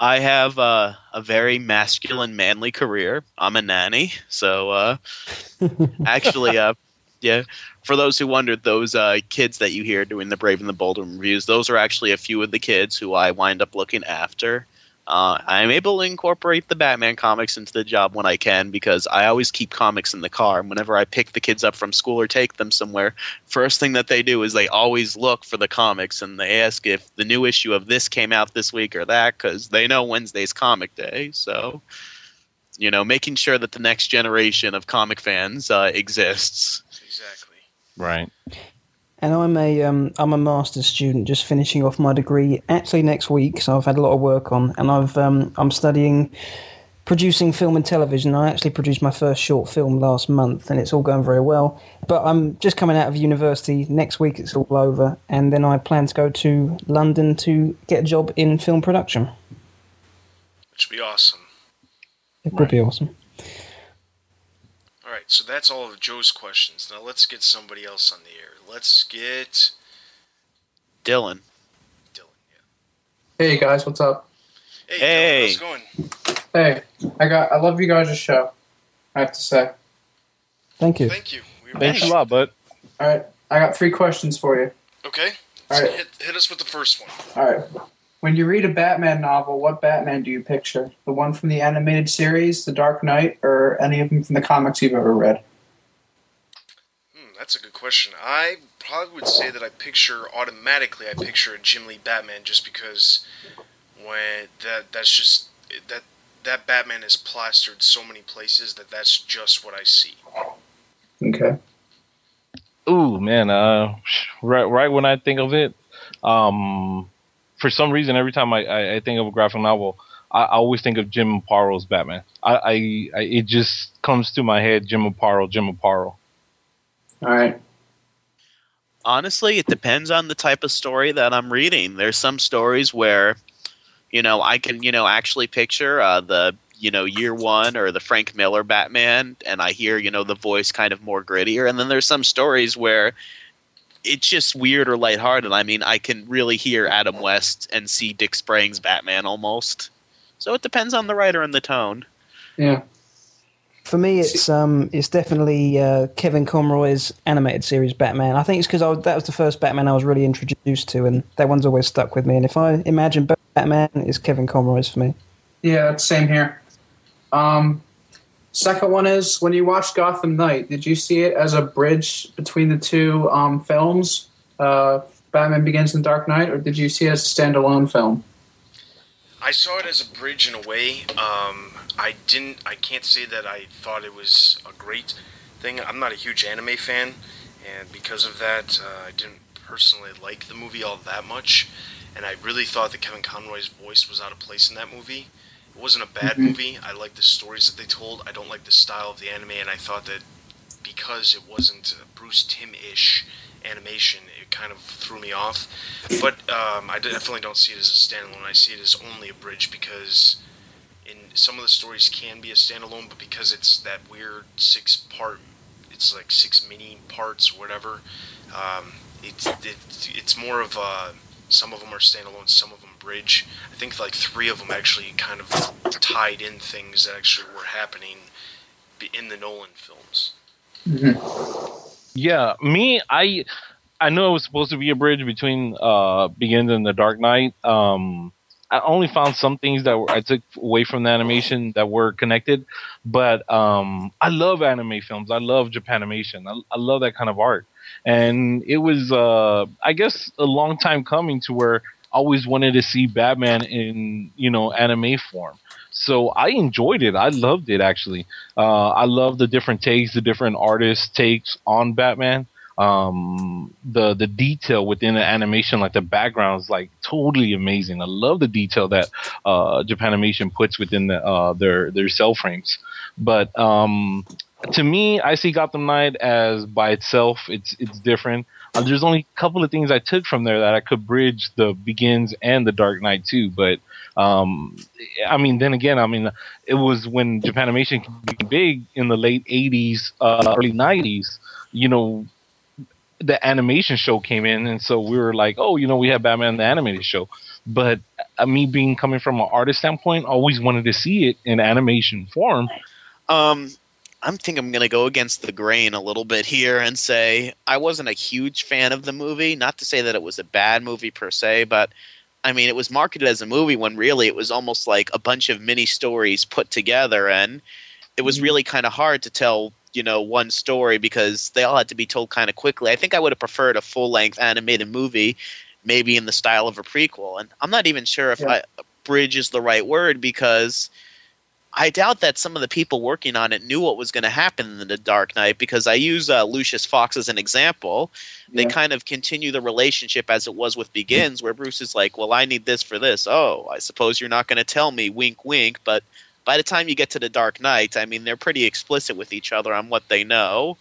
I have uh, a very masculine, manly career. I'm a nanny, so uh, [laughs] actually, uh, yeah. For those who wondered, those uh, kids that you hear doing the Brave and the Bold reviews, those are actually a few of the kids who I wind up looking after. Uh, I'm able to incorporate the Batman comics into the job when I can because I always keep comics in the car. And whenever I pick the kids up from school or take them somewhere, first thing that they do is they always look for the comics and they ask if the new issue of this came out this week or that because they know Wednesday's comic day. So, you know, making sure that the next generation of comic fans uh, exists. Exactly. Right. And I'm a um, I'm a master's student, just finishing off my degree actually next week. So I've had a lot of work on, and I've um, I'm studying producing film and television. I actually produced my first short film last month, and it's all going very well. But I'm just coming out of university next week. It's all over, and then I plan to go to London to get a job in film production. Which would be awesome. It would be awesome. All right, so that's all of Joe's questions. Now let's get somebody else on the air. Let's get Dylan. Dylan. Yeah. Hey guys, what's up? Hey, Hey. Dylan, how's it going? Hey, I got I love you guys' show. I have to say. Thank you. Thank you. We Thanks a lot, bud. All right, I got three questions for you. Okay. All So right. hit, hit us with the first one. All right. When you read a Batman novel, what Batman do you picture? The one from the animated series, The Dark Knight, or any of them from the comics you've ever read? That's a good question. I probably would say that I picture automatically. I picture a Jim Lee Batman just because when that that's just that that Batman is plastered so many places that that's just what I see. Okay. Ooh, man. Uh, right, right when I think of it, um, for some reason, every time I, I, I think of a graphic novel, I, I always think of Jim Aparo's Batman. I, I, I, it just comes to my head, Jim Aparo, Jim Aparo. All right. Honestly, it depends on the type of story that I'm reading. There's some stories where, you know, I can, you know, actually picture uh, the, you know, year one or the Frank Miller Batman, and I hear, you know, the voice kind of more grittier. And then there's some stories where it's just weird or lighthearted. I mean, I can really hear Adam West and see Dick Sprang's Batman almost. So it depends on the writer and the tone. Yeah. For me, it's um, it's definitely uh, Kevin Conroy's animated series Batman. I think it's because that was the first Batman I was really introduced to, and that one's always stuck with me. And if I imagine Batman, it's Kevin Conroy's for me. Yeah, same here. Um, second one is when you watched Gotham Knight, did you see it as a bridge between the two um, films, uh, Batman Begins and Dark Knight, or did you see it as a standalone film? I saw it as a bridge in a way. Um, I didn't. I can't say that I thought it was a great thing. I'm not a huge anime fan, and because of that, uh, I didn't personally like the movie all that much. And I really thought that Kevin Conroy's voice was out of place in that movie. It wasn't a bad Mhm. movie. I like the stories that they told. I don't like the style of the anime, and I thought that because it wasn't Bruce Timm-ish animation, it kind of threw me off. But um, I definitely don't see it as a standalone. I see it as only a bridge because in some of the stories can be a standalone, but because it's that weird six part, it's like six mini parts or whatever. Um, it's it, it's more of a some of them are standalone, some of them bridge. I think like three of them actually kind of tied in things that actually were happening in the Nolan films. Yeah, me, I, I know it was supposed to be a bridge between uh Begins and the Dark Knight. Um, I only found some things that were, I took away from the animation that were connected, but um, I love anime films. I love Japanimation. I, I love that kind of art, and it was, uh, I guess, a long time coming to where I always wanted to see Batman in you know anime form. So I enjoyed it. I loved it actually. Uh, I love the different takes, the different artists' takes on Batman. Um, the the detail within the animation, like the backgrounds, like totally amazing. I love the detail that uh, Japanimation puts within the, uh, their their cell frames. But um, to me, I see Gotham Knight as by itself. It's it's different. Uh, there's only a couple of things I took from there that I could bridge the Begins and the Dark Knight too. But um, I mean, then again, I mean, it was when Japanimation became big in the late '80s, uh, early '90s. You know, the animation show came in, and so we were like, oh, you know, we have Batman the animated show. But uh, me being coming from an artist standpoint, always wanted to see it in animation form. Um, I'm think I'm going to go against the grain a little bit here and say I wasn't a huge fan of the movie. Not to say that it was a bad movie per se, but I mean, it was marketed as a movie when really it was almost like a bunch of mini stories put together, and it was really kind of hard to tell, you know, one story because they all had to be told kind of quickly. I think I would have preferred a full length animated movie, maybe in the style of a prequel. And I'm not even sure if Yeah. I, bridge is the right word because. I doubt that some of the people working on it knew what was going to happen in the Dark Knight because I use uh, Lucius Fox as an example. They Yeah. kind of continue the relationship as it was with Begins, where Bruce is like, "Well, I need this for this." Oh, I suppose you're not going to tell me. Wink, wink. But by the time you get to the Dark Knight, I mean, they're pretty explicit with each other on what they know.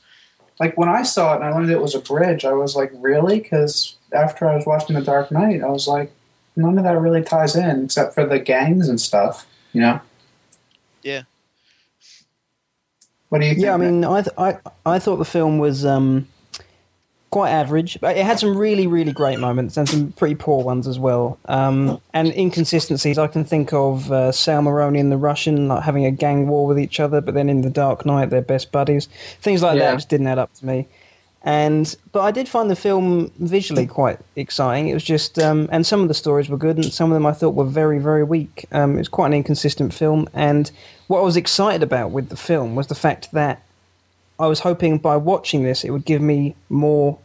Like when I saw it and I learned it was a bridge, I was like, really? Because after I was watching The Dark Knight, I was like, none of that really ties in except for the gangs and stuff. You know? Yeah. What do you think? Yeah, I mean, I, th- I I thought the film was um, quite average, but it had some really really great moments and some pretty poor ones as well. Um, and inconsistencies. I can think of uh, Sal Maroni and the Russian like having a gang war with each other, but then in the Dark Knight they're best buddies. Things like Yeah. that just didn't add up to me. And but I did find the film visually quite exciting. It was just, um, and some of the stories were good, and some of them I thought were very, very weak. Um, it was quite an inconsistent film, and what I was excited about with the film was the fact that I was hoping by watching this it would give me more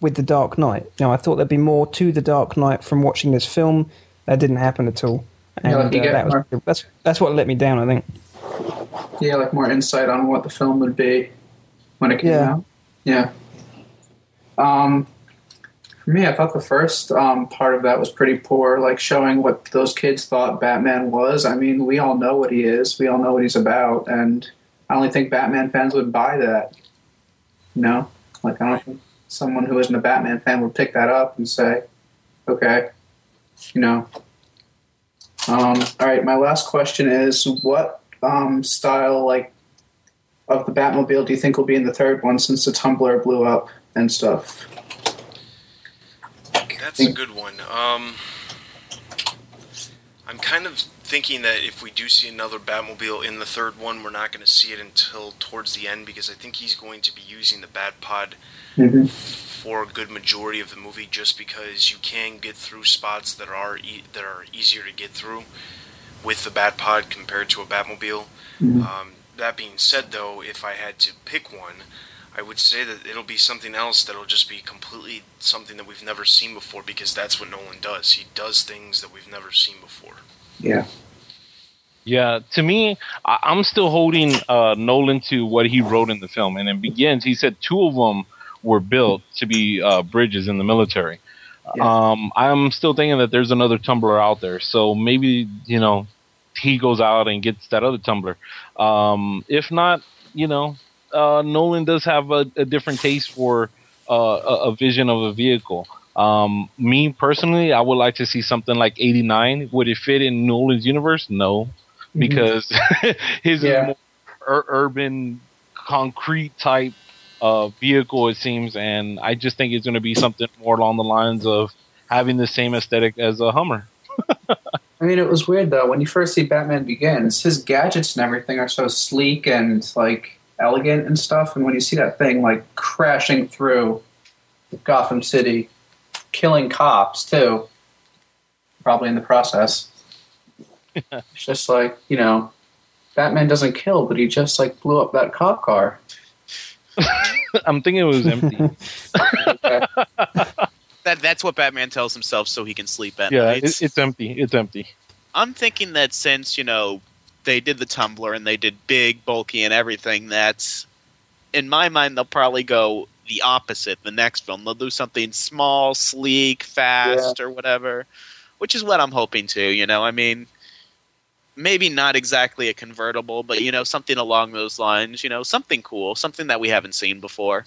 with the Dark Knight. Now I thought there'd be more to the Dark Knight from watching this film. That didn't happen at all, and Yeah, like uh, that was, more- that's that's what let me down. I think. yeah, like more insight on what the film would be when it came Yeah. out. Yeah. Um, for me, I thought the first um, part of that was pretty poor, like showing what those kids thought Batman was. I mean, we all know what he is, we all know what he's about, and I only think Batman fans would buy that. You know, like I don't think someone who isn't a Batman fan would pick that up and say, "Okay," you know. Um, all right, my last question is: What um, style, like, of the Batmobile do you think will be in the third one since the Tumbler blew up and stuff? That's a good one. Um, I'm kind of thinking that if we do see another Batmobile in the third one, we're not going to see it until towards the end because I think he's going to be using the Bat Pod Mhm. for a good majority of the movie, just because you can get through spots that are e- that are easier to get through with the Bat Pod compared to a Batmobile. Mhm. Um, that being said, though, if I had to pick one, I would say that it'll be something else that'll just be completely something that we've never seen before because that's what Nolan does. He does things that we've never seen before. Yeah. Yeah, to me, I, I'm still holding uh, Nolan to what he wrote in the film. And it Begins, he said two of them were built to be uh, bridges in the military. Yeah. Um, I'm still thinking that there's another tumbler out there. So maybe, you know, he goes out and gets that other tumbler. Um, if not, you know, uh, Nolan does have a, a different taste for uh, a, a vision of a vehicle. Um, me personally, I would like to see something like 89. Would it fit in Nolan's universe? No, because [laughs] his Yeah. more ur- urban, concrete type uh, vehicle, it seems, and I just think it's going to be something more along the lines of having the same aesthetic as a Hummer. [laughs] I mean, it was weird though when you first see Batman Begins. His gadgets and everything are so sleek and like elegant and stuff, and when you see that thing like crashing through Gotham City, killing cops too, probably in the process. [laughs] it's just like you know, Batman doesn't kill, but he just like blew up that cop car. [laughs] I'm thinking it was empty. [laughs] That that's what Batman tells himself so he can sleep at yeah, night. it, it's empty. It's empty. I'm thinking that since you know they did the tumbler and they did big, bulky, and everything, that's in my mind they'll probably go the opposite. The next film they'll do something small, sleek, fast, or whatever, which is what I'm hoping to. You know, I mean, maybe not exactly a convertible, but you know, something along those lines. You know, something cool, something that we haven't seen before.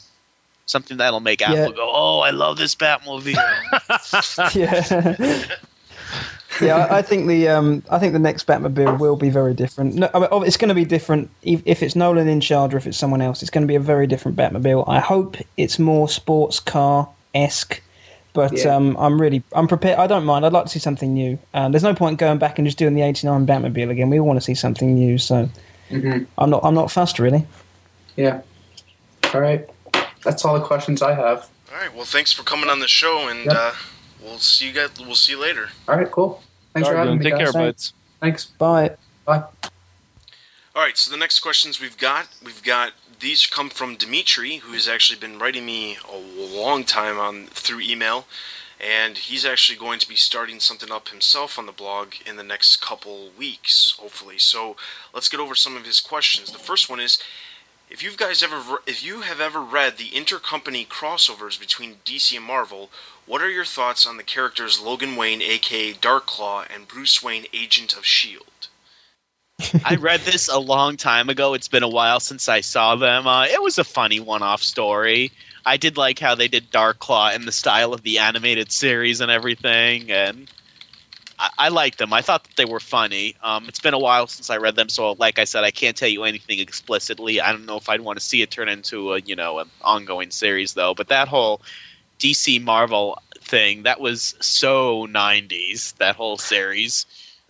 Something that'll make Apple Yeah. go, "Oh, I love this Batmobile." [laughs] yeah. Yeah, I- I think the um, I think the next Batmobile will be very different. No, I mean, oh, it's going to be different if, if it's Nolan in charge or if it's someone else. It's going to be a very different Batmobile. I hope it's more sports car esque, but Yeah. um, I'm really I'm prepared. I don't mind. I'd like to see something new. Um, there's no point going back and just doing the '89 Batmobile again. We all want to see something new, so hmm I'm not I'm not fussed really. Yeah. All right. That's all the questions I have. All right. Well, thanks for coming on the show, and Yep. uh, we'll see you guys. We'll see you later. All right. Cool. Thanks All for having Dylan, me. take guys. care, bud. Thanks. Thanks. Bye. Bye. All right. So the next questions we've got, we've got these come from Dimitri, who has actually been writing me a long time on through email, and he's actually going to be starting something up himself on the blog in the next couple weeks, hopefully. So let's get over some of his questions. The first one is. If you guys ever, if you have ever read the intercompany crossovers between DC and Marvel, what are your thoughts on the characters Logan Wayne, aka Darkclaw, and Bruce Wayne, Agent of Shield? I read this a long time ago. It's been a while since I saw them. Uh, it was a funny one-off story. I did like how they did Dark Claw in the style of the animated series and everything, and I, I liked them. I thought that they were funny. Um, it's been a while since I read them, so like I said, I can't tell you anything explicitly. I don't know if I'd want to see it turn into a you know an ongoing series though. But that whole DC Marvel thing that was so 90s. That whole series.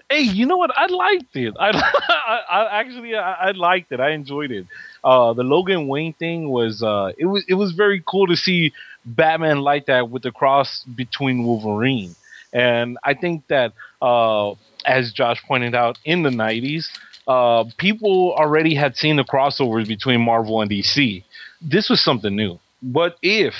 Hey, you know what? I liked it. I, [laughs] I, I actually I, I, liked it. I enjoyed it. Uh, the Logan Wayne thing was uh, it was it was very cool to see Batman like that with the cross between Wolverine. And I think that, uh, as Josh pointed out, in the 90s, uh, people already had seen the crossovers between Marvel and DC. This was something new. What if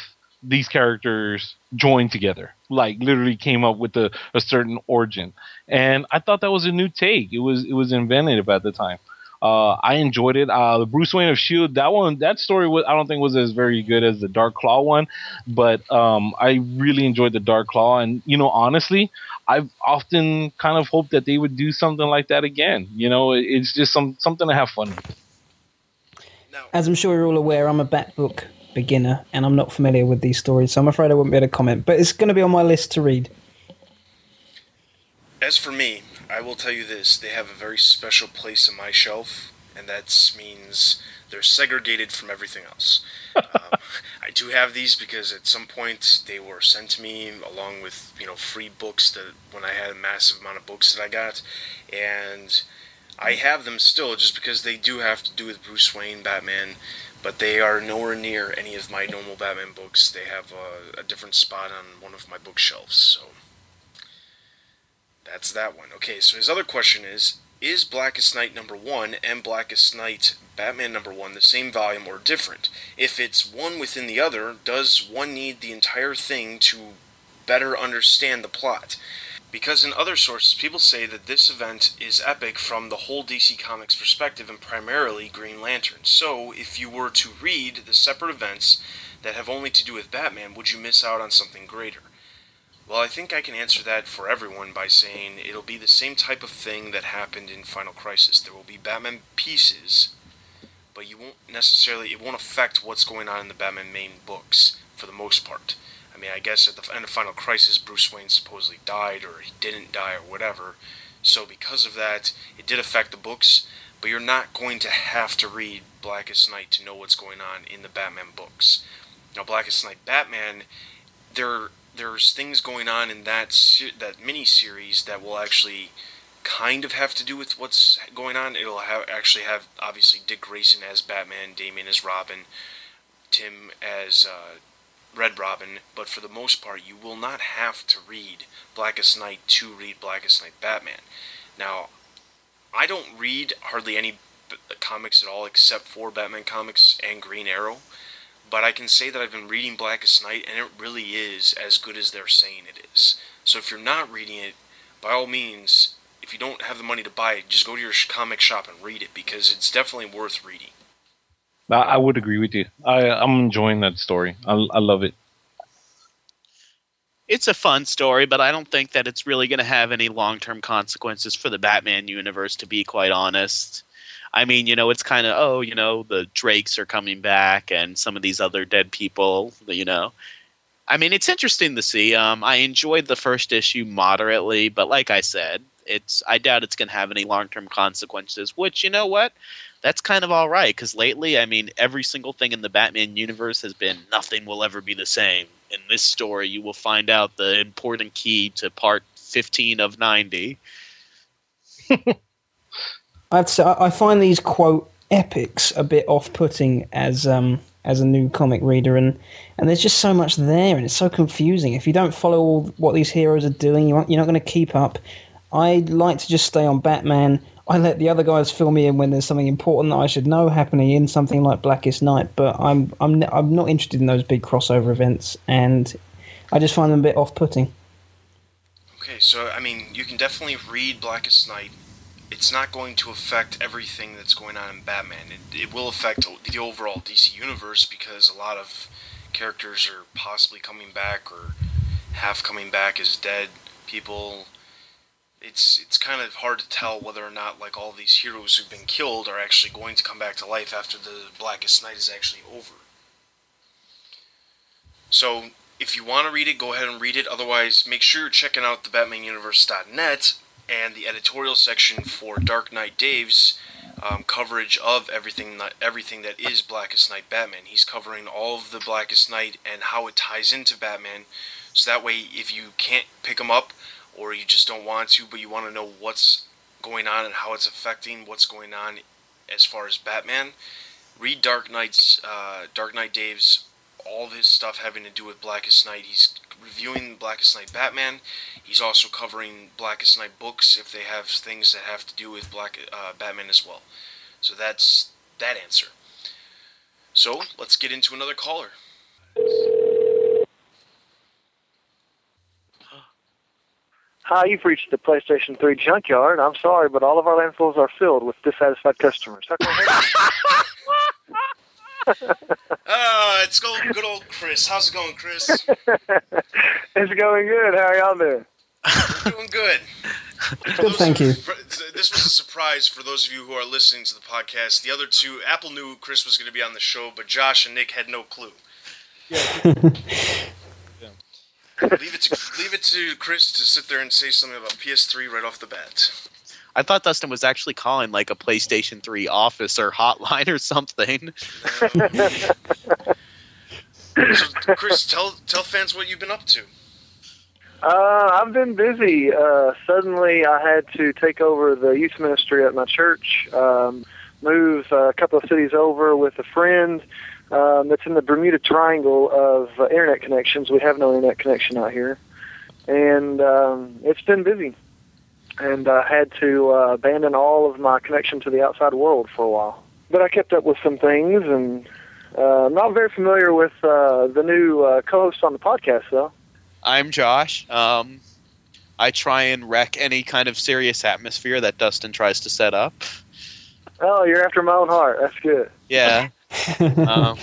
these characters joined together? Like literally came up with a, a certain origin. And I thought that was a new take. It was it was inventive at the time. Uh, I enjoyed it. Uh, the Bruce Wayne of Shield, that one, that story was, I don't think was as very good as the Dark Claw one, but um, I really enjoyed the Dark Claw. And you know, honestly, I've often kind of hoped that they would do something like that again. You know, it's just some something to have fun with. As I'm sure you're all aware, I'm a Batbook beginner and I'm not familiar with these stories, so I'm afraid I wouldn't be able to comment. But it's going to be on my list to read. As for me, I will tell you this they have a very special place on my shelf, and that means they're segregated from everything else. [laughs] um, I do have these because at some point they were sent to me along with you know free books that when I had a massive amount of books that I got, and I have them still just because they do have to do with Bruce Wayne, Batman, but they are nowhere near any of my normal Batman books. They have a, a different spot on one of my bookshelves, so. That's that one. Okay, so his other question is Is Blackest Night number one and Blackest Night Batman number one the same volume or different? If it's one within the other, does one need the entire thing to better understand the plot? Because in other sources, people say that this event is epic from the whole DC Comics perspective and primarily Green Lantern. So, if you were to read the separate events that have only to do with Batman, would you miss out on something greater? Well, I think I can answer that for everyone by saying it'll be the same type of thing that happened in Final Crisis. There will be Batman pieces, but you won't necessarily, it won't affect what's going on in the Batman main books for the most part. I mean, I guess at the end of Final Crisis, Bruce Wayne supposedly died or he didn't die or whatever. So because of that, it did affect the books, but you're not going to have to read Blackest Night to know what's going on in the Batman books. Now, Blackest Night Batman, there there's things going on in that that mini series that will actually kind of have to do with what's going on. It'll have actually have obviously Dick Grayson as Batman, Damian as Robin, Tim as uh, Red Robin, but for the most part, you will not have to read Blackest Night to read Blackest Night Batman. Now, I don't read hardly any comics at all except for Batman comics and Green Arrow. But I can say that I've been reading Blackest Night, and it really is as good as they're saying it is. So if you're not reading it, by all means, if you don't have the money to buy it, just go to your comic shop and read it because it's definitely worth reading. I would agree with you. I, I'm enjoying that story. I, I love it. It's a fun story, but I don't think that it's really going to have any long term consequences for the Batman universe, to be quite honest. I mean, you know, it's kind of oh, you know, the Drakes are coming back and some of these other dead people, you know. I mean, it's interesting to see. Um, I enjoyed the first issue moderately, but like I said, it's I doubt it's going to have any long term consequences. Which you know what, that's kind of all right because lately, I mean, every single thing in the Batman universe has been nothing will ever be the same. In this story, you will find out the important key to part fifteen of ninety. [laughs] I'd say I find these quote epics a bit off-putting as um, as a new comic reader, and and there's just so much there, and it's so confusing. If you don't follow all what these heroes are doing, you're not going to keep up. I like to just stay on Batman. I let the other guys fill me in when there's something important that I should know happening in something like Blackest Night, but I'm I'm I'm not interested in those big crossover events, and I just find them a bit off-putting. Okay, so I mean, you can definitely read Blackest Night. It's not going to affect everything that's going on in Batman. It, it will affect the overall DC universe because a lot of characters are possibly coming back or half coming back as dead people. It's it's kind of hard to tell whether or not like all these heroes who've been killed are actually going to come back to life after the Blackest Night is actually over. So if you want to read it, go ahead and read it. Otherwise, make sure you're checking out the BatmanUniverse.net and the editorial section for Dark Knight Dave's um, coverage of everything that everything that is Blackest Night Batman. He's covering all of the Blackest Night and how it ties into Batman. So that way, if you can't pick them up or you just don't want to, but you want to know what's going on and how it's affecting what's going on as far as Batman, read Dark Knight's uh, Dark Knight Dave's all of his stuff having to do with Blackest Night. He's reviewing Blackest Night Batman. He's also covering Blackest Night books if they have things that have to do with Black uh, Batman as well. So that's that answer. So let's get into another caller. Hi, you've reached the PlayStation 3 junkyard. I'm sorry, but all of our landfills are filled with dissatisfied customers. How can I help you? Ah, [laughs] it's go- good old Chris. How's it going, Chris? [laughs] it's going good. How are y'all doing? We're [laughs] doing good. Good, thank you. for- this was a surprise for those of you who are listening to the podcast. The other two, Apple knew Chris was going to be on the show, but Josh and Nick had no clue. Leave it to leave it to Chris to sit there and say something about PS3 right off the bat. I thought Dustin was actually calling like a PlayStation 3 office or hotline or something. So, Chris, tell tell fans what you've been up to. Uh, I've been busy. Uh, suddenly, I had to take over the youth ministry at my church, um, move uh, a couple of cities over with a friend um, that's in the Bermuda Triangle of uh, internet connections. We have no internet connection out here. And um, it's been busy. And I had to uh, abandon all of my connection to the outside world for a while. But I kept up with some things, and uh, I'm not very familiar with uh, the new uh, co-host on the podcast, though. I'm Josh. Um, I try and wreck any kind of serious atmosphere that Dustin tries to set up. Oh, you're after my own heart. That's good. Yeah. Um,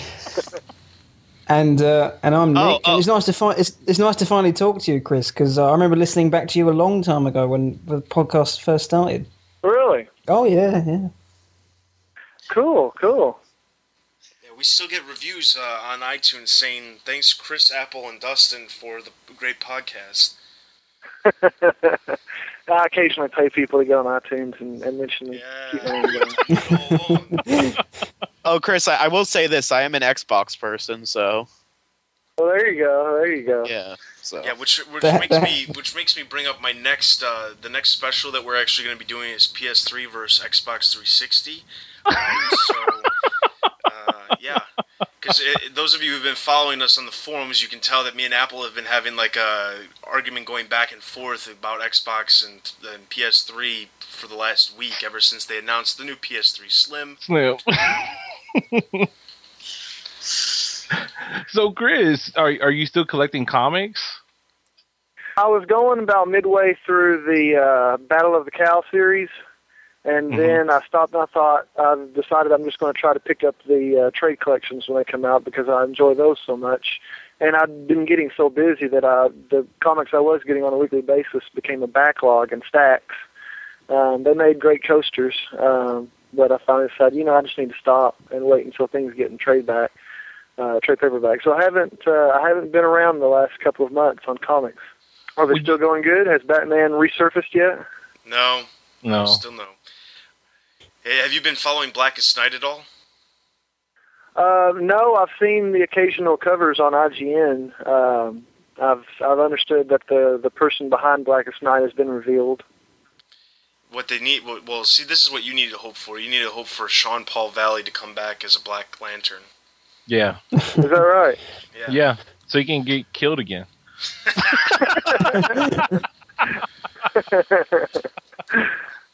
[laughs] and uh, and I'm Nick. Oh, and oh. it's nice to fi- it's, it's nice to finally talk to you, Chris, because uh, I remember listening back to you a long time ago when the podcast first started. Really? Oh yeah, yeah. Cool, cool. Yeah, we still get reviews uh, on iTunes saying thanks Chris, Apple, and Dustin for the great podcast. [laughs] I occasionally pay people to go on iTunes and, and mention them. [laughs] Keep my name going. Yeah. Go on. oh, Chris, I, I will say this: I am an Xbox person, so Well, there you go. There you go. yeah. So Yeah, which which makes me which makes me bring up my next uh, the next special that we're actually going to be doing is PS3 versus Xbox 360. Um, so uh, yeah, because those of you who've been following us on the forums, you can tell that me and Apple have been having like a argument going back and forth about Xbox and, and PS3 for the last week, ever since they announced the new PS3 Slim. Slim. [laughs] so, Chris, are are you still collecting comics? I was going about midway through the uh, Battle of the Cowl series, and Mhm. then I stopped and I thought, I decided I'm just going to try to pick up the uh, trade collections when they come out because I enjoy those so much. And I've been getting so busy that I, the comics I was getting on a weekly basis became a backlog and stacks. Um, they made great coasters, um, but I finally decided, you know, I just need to stop and wait until things get in trade back, uh, trade paperback. So I haven't, uh, I haven't been around the last couple of months on comics. Are they still going good? Has Batman resurfaced yet? No, No. still no. Hey, have you been following Blackest Night at all? Uh, no, I've seen the occasional covers on IGN. Um, I've I've understood that the the person behind Blackest Night has been revealed. What they need well, well see this is what you need to hope for you need to hope for Jean-Paul Valley to come back as a black lantern Yeah. [laughs] Is that right? yeah, Yeah. So he can get killed again. [laughs]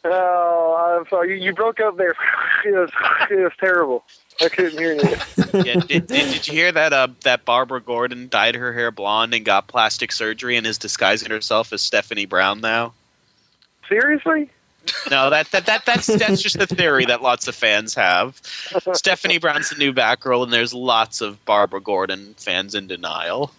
Oh, I'm sorry. You, you broke up there. [laughs] It was, it was terrible. I couldn't hear you. Yeah, did, did, did you hear that? Uh, that Barbara Gordon dyed her hair blonde and got plastic surgery and is disguising herself as Stephanie Brown now. Seriously? No, that, that that that's that's just the theory that lots of fans have. Stephanie Brown's the new Batgirl, and there's lots of Barbara Gordon fans in denial.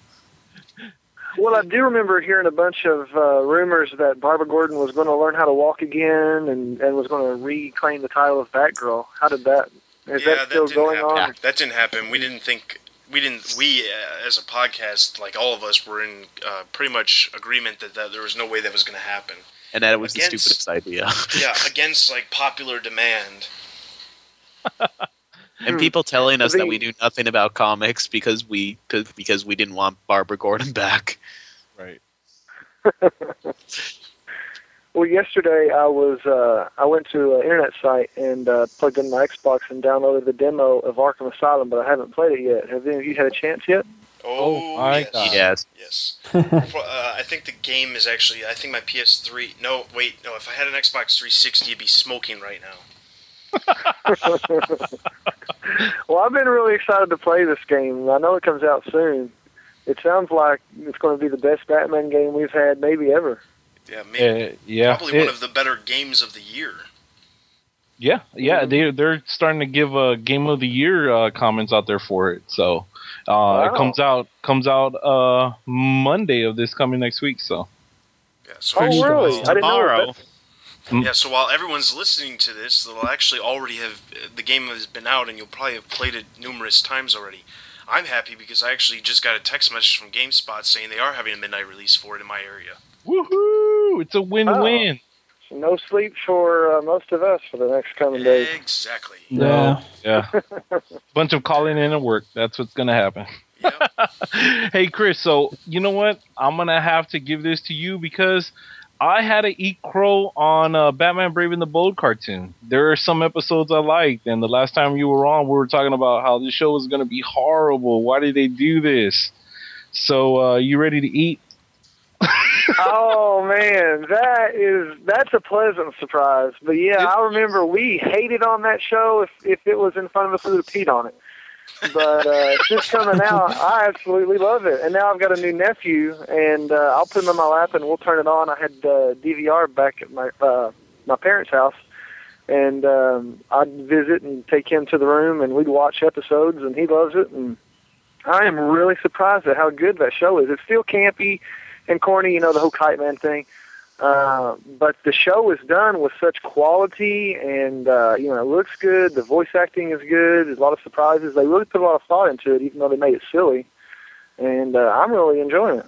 Well, I do remember hearing a bunch of uh, rumors that Barbara Gordon was going to learn how to walk again and, and was going to reclaim the title of Batgirl. How did that? Is yeah, that still didn't going happen. on? That didn't happen. We didn't think we didn't we uh, as a podcast like all of us were in uh, pretty much agreement that, that there was no way that was going to happen. And that it was Against- the stupidest idea. Yeah, [laughs] against like popular demand. [laughs] and people telling us The- that we knew nothing about comics because we cause, because we didn't want Barbara Gordon back. Right. [laughs] Well, yesterday I was uh, I went to an internet site and uh, plugged in my Xbox and downloaded the demo of Arkham Asylum, but I haven't played it yet. Have any of you had a chance yet? Oh, my yes. God. Yes. Yes. [laughs] uh, I think the game is actually. I think my PS3. No, wait. No, if I had an Xbox 360, it'd be smoking right now. [laughs] Well, I've been really excited to play this game. I know it comes out soon. It sounds like it's going to be the best Batman game we've had maybe ever. Yeah, maybe. Uh, yeah. Probably it- one of the better games of the year. Yeah, yeah, they they're starting to give uh, game of the year uh, comments out there for it. So uh, Wow. it comes out comes out uh, Monday of this coming next week. So Yeah. So Oh, really? while- I didn't know Tomorrow. Mm. Yeah. So while everyone's listening to this, they'll actually already have the game has been out, and you'll probably have played it numerous times already. I'm happy because I actually just got a text message from GameStop saying they are having a midnight release for it in my area. woohoo! It's a win-win. No sleep for uh, most of us for the next coming days. Exactly. No, yeah, [laughs] bunch of calling in at work. That's what's gonna happen. Yep. [laughs] hey Chris, so you know what? I'm gonna have to give this to you because I had to eat crow on uh, Batman Brave and the Bold cartoon. There are some episodes I liked, and the last time you were on, we were talking about how this show was gonna be horrible. Why did they do this? So uh, you ready to eat? [laughs] oh man, that is that's a pleasant surprise. But yeah, I remember we hated on that show if if it was in front of us, we would have peed on it. But uh, since coming out, I absolutely love it. And now I've got a new nephew, and uh, I'll put him in my lap and we'll turn it on. I had uh, DVR back at my uh, my parents' house, and um, I'd visit and take him to the room, and we'd watch episodes, and he loves it. And I am really surprised at how good that show is. It's still campy and corny, you know, the whole kite man thing. Uh, but the show is done with such quality, and uh, you know, it looks good. The voice acting is good. There's a lot of surprises. They really put a lot of thought into it, even though they made it silly. And uh, I'm really enjoying it.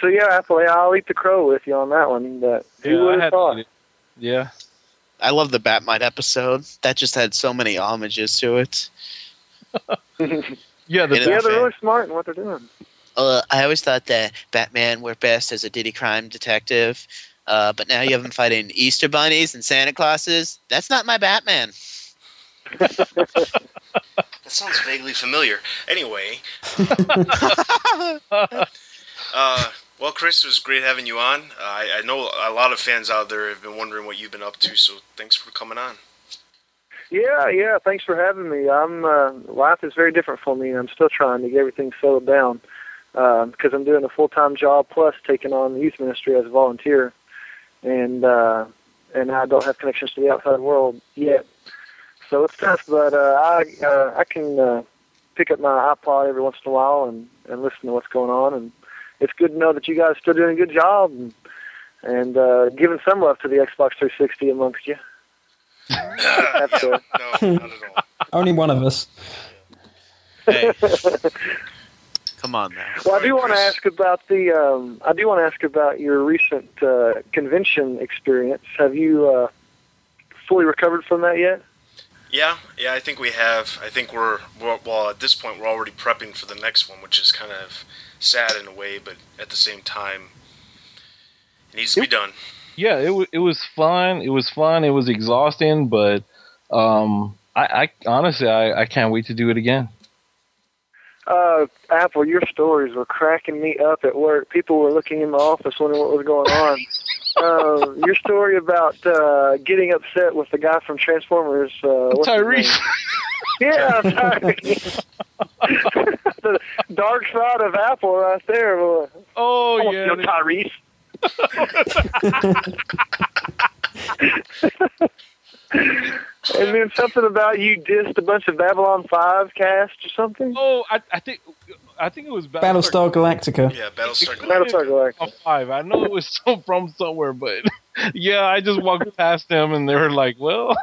So yeah, Apple, I'll eat the crow with you on that one. But who Yeah, I would have thought? it. Yeah. I love the Bat-Mite episode. That just had so many homages to it. [laughs] [laughs] Yeah, the Yeah, yeah, they're really smart in what they're doing. Uh, I always thought that Batman worked best as a Diddy crime detective, uh, but now you have him fighting Easter bunnies and Santa Clauses. That's not my Batman. [laughs] That sounds vaguely familiar. Anyway, [laughs] uh, well, Chris, it was great having you on. Uh, I, I know a lot of fans out there have been wondering what you've been up to, so thanks for coming on. Yeah, yeah. Thanks for having me. I'm uh, life is very different for me, I'm still trying to get everything settled down because I'm doing a full time job plus taking on the youth ministry as a volunteer, and uh, and I don't have connections to the outside world yet. So it's tough, but uh, I uh, I can uh, pick up my iPod every once in a while and and listen to what's going on, and it's good to know that you guys are still doing a good job and and uh, giving some love to the Xbox 360 amongst you. [laughs] That's uh, no, not at all. Only one of us. Hey, come on now. Well, I do want to ask about the. Um, I do want to ask about your recent uh, convention experience. Have you uh, fully recovered from that yet? Yeah, yeah, I think we have. I think we're well, well. At this point, we're already prepping for the next one, which is kind of sad in a way, but at the same time, it needs to be done. yeah, it wa it was fun. It was fun. It was exhausting, but um, I, I honestly I, I can't wait to do it again. Uh, Apple, your stories were cracking me up at work. People were looking in my office wondering what was going on. [laughs] uh, your story about uh, getting upset with the guy from Transformers. Uh, Tyrese. [laughs] Yeah, Tyrese. [laughs] the dark side of Apple right there. Boy. Oh yeah. Yo, Tyrese. And then something about you dissed a bunch of Babylon 5 cast or something? Oh, I, I think I think it was Battlestar Galactica. Yeah, Battlestar Galactica. Battlestar Galactica. Five. I know it was [laughs] so from somewhere, but [laughs] yeah, I just walked past them and they were like, "Well,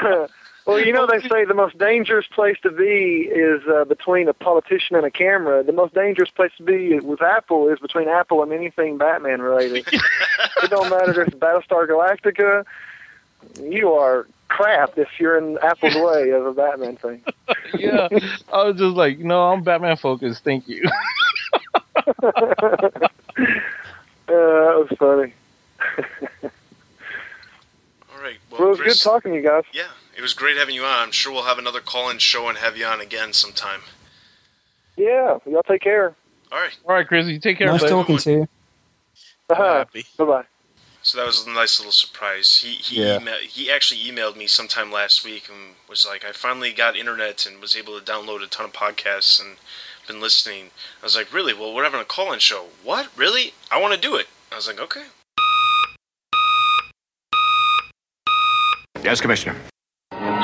[laughs] well, you know, they say the most dangerous place to be is uh, between a politician and a camera. The most dangerous place to be with Apple is between Apple and anything Batman related. it don't matter if it's Battlestar Galactica. You are crap if you're in Apple's [laughs] way of a Batman thing. yeah." I was just like, "No, I'm Batman focused. Thank you." [laughs] Uh, that was funny. [laughs] All right. Well, Well, it was Chris, good talking to you guys. Yeah, it was great having you on. I'm sure we'll have another call-in show and have you on again sometime. Yeah, y'all take care. All right. All right, Chris, you take care. Nice bud. talking to you. Uh-huh. Happy. Bye bye. So that was a nice little surprise. He he Yeah. email, he actually emailed me sometime last week and was like, I finally got internet and was able to download a ton of podcasts and been listening. I was like, really? Well, we're having a call-in show. What? Really? I want to do it. I was like, okay. Yes, Commissioner.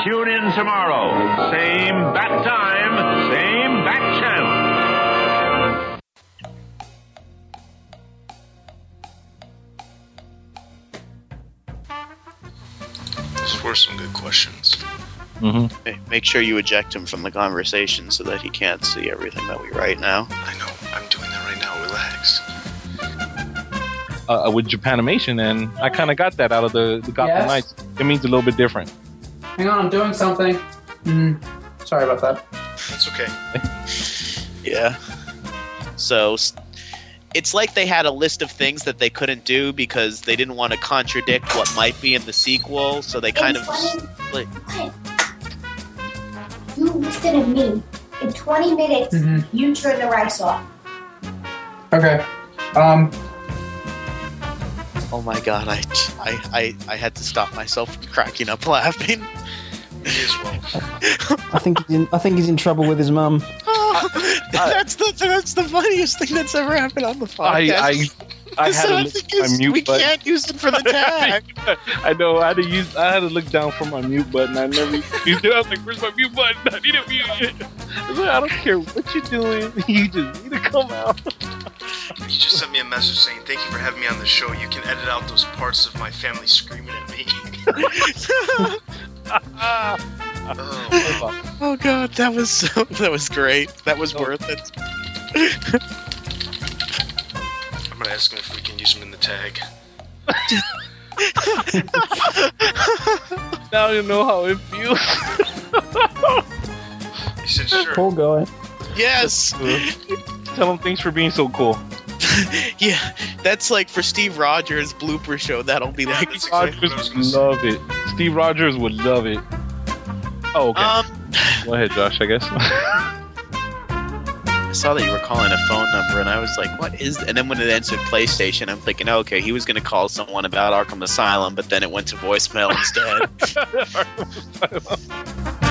Tune in tomorrow. Same bat time, Those were some good questions. Mhm. Make sure you eject him from the conversation so that he can't see everything that we write now. I know. I'm doing that right now. Relax. Uh, with Japanimation, and I kind of got that out of the, the Gotham Yes? Knights. It means a little bit different. Hang on, I'm doing something. Mm, sorry about that. That's okay. [laughs] Yeah. So s- it's like they had a list of things that they couldn't do because they didn't want to contradict what might be in the sequel. So they kind of like You listen to me. In 20 minutes, Mhm. you turn the rice off. Okay. Um, Oh my god, I, I, I, I had to stop myself from cracking up laughing. Me as well. I think he's in, I think he's in trouble with his mum. [laughs] [laughs] Uh, that's the that's the funniest thing that's ever happened on the podcast. I I, [laughs] I had to look thing my mute we button. can't use it for the [laughs] tag. I know. I had to use. I had to look down for my mute button. I never used it. I was like, "Where's my mute button? I need to mute it." I, like, I don't care what you're doing. You just need to come out. He just sent me a message saying, "Thank you for having me on the show. You can edit out those parts of my family screaming at me." Oh, [laughs] oh god, that was so, [laughs] that was great. That was worth it. I'm gonna ask him if we can use him in the tag. [laughs] Now you know how it feels. He said, "Sure." Poor guy. Yes. Tell him thanks for being so cool. Yeah, that's like for Steve Rogers blooper show. That'll be like. That's exactly I was Rogers would love it. Steve Rogers would love it. Oh, okay. Um, Go ahead, Josh. I guess. [laughs] I saw that you were calling a phone number, and I was like, "What is?" And then when it answered PlayStation, I'm thinking, "Okay, he was going to call someone about Arkham Asylum," but then it went to voicemail instead. [laughs] [laughs]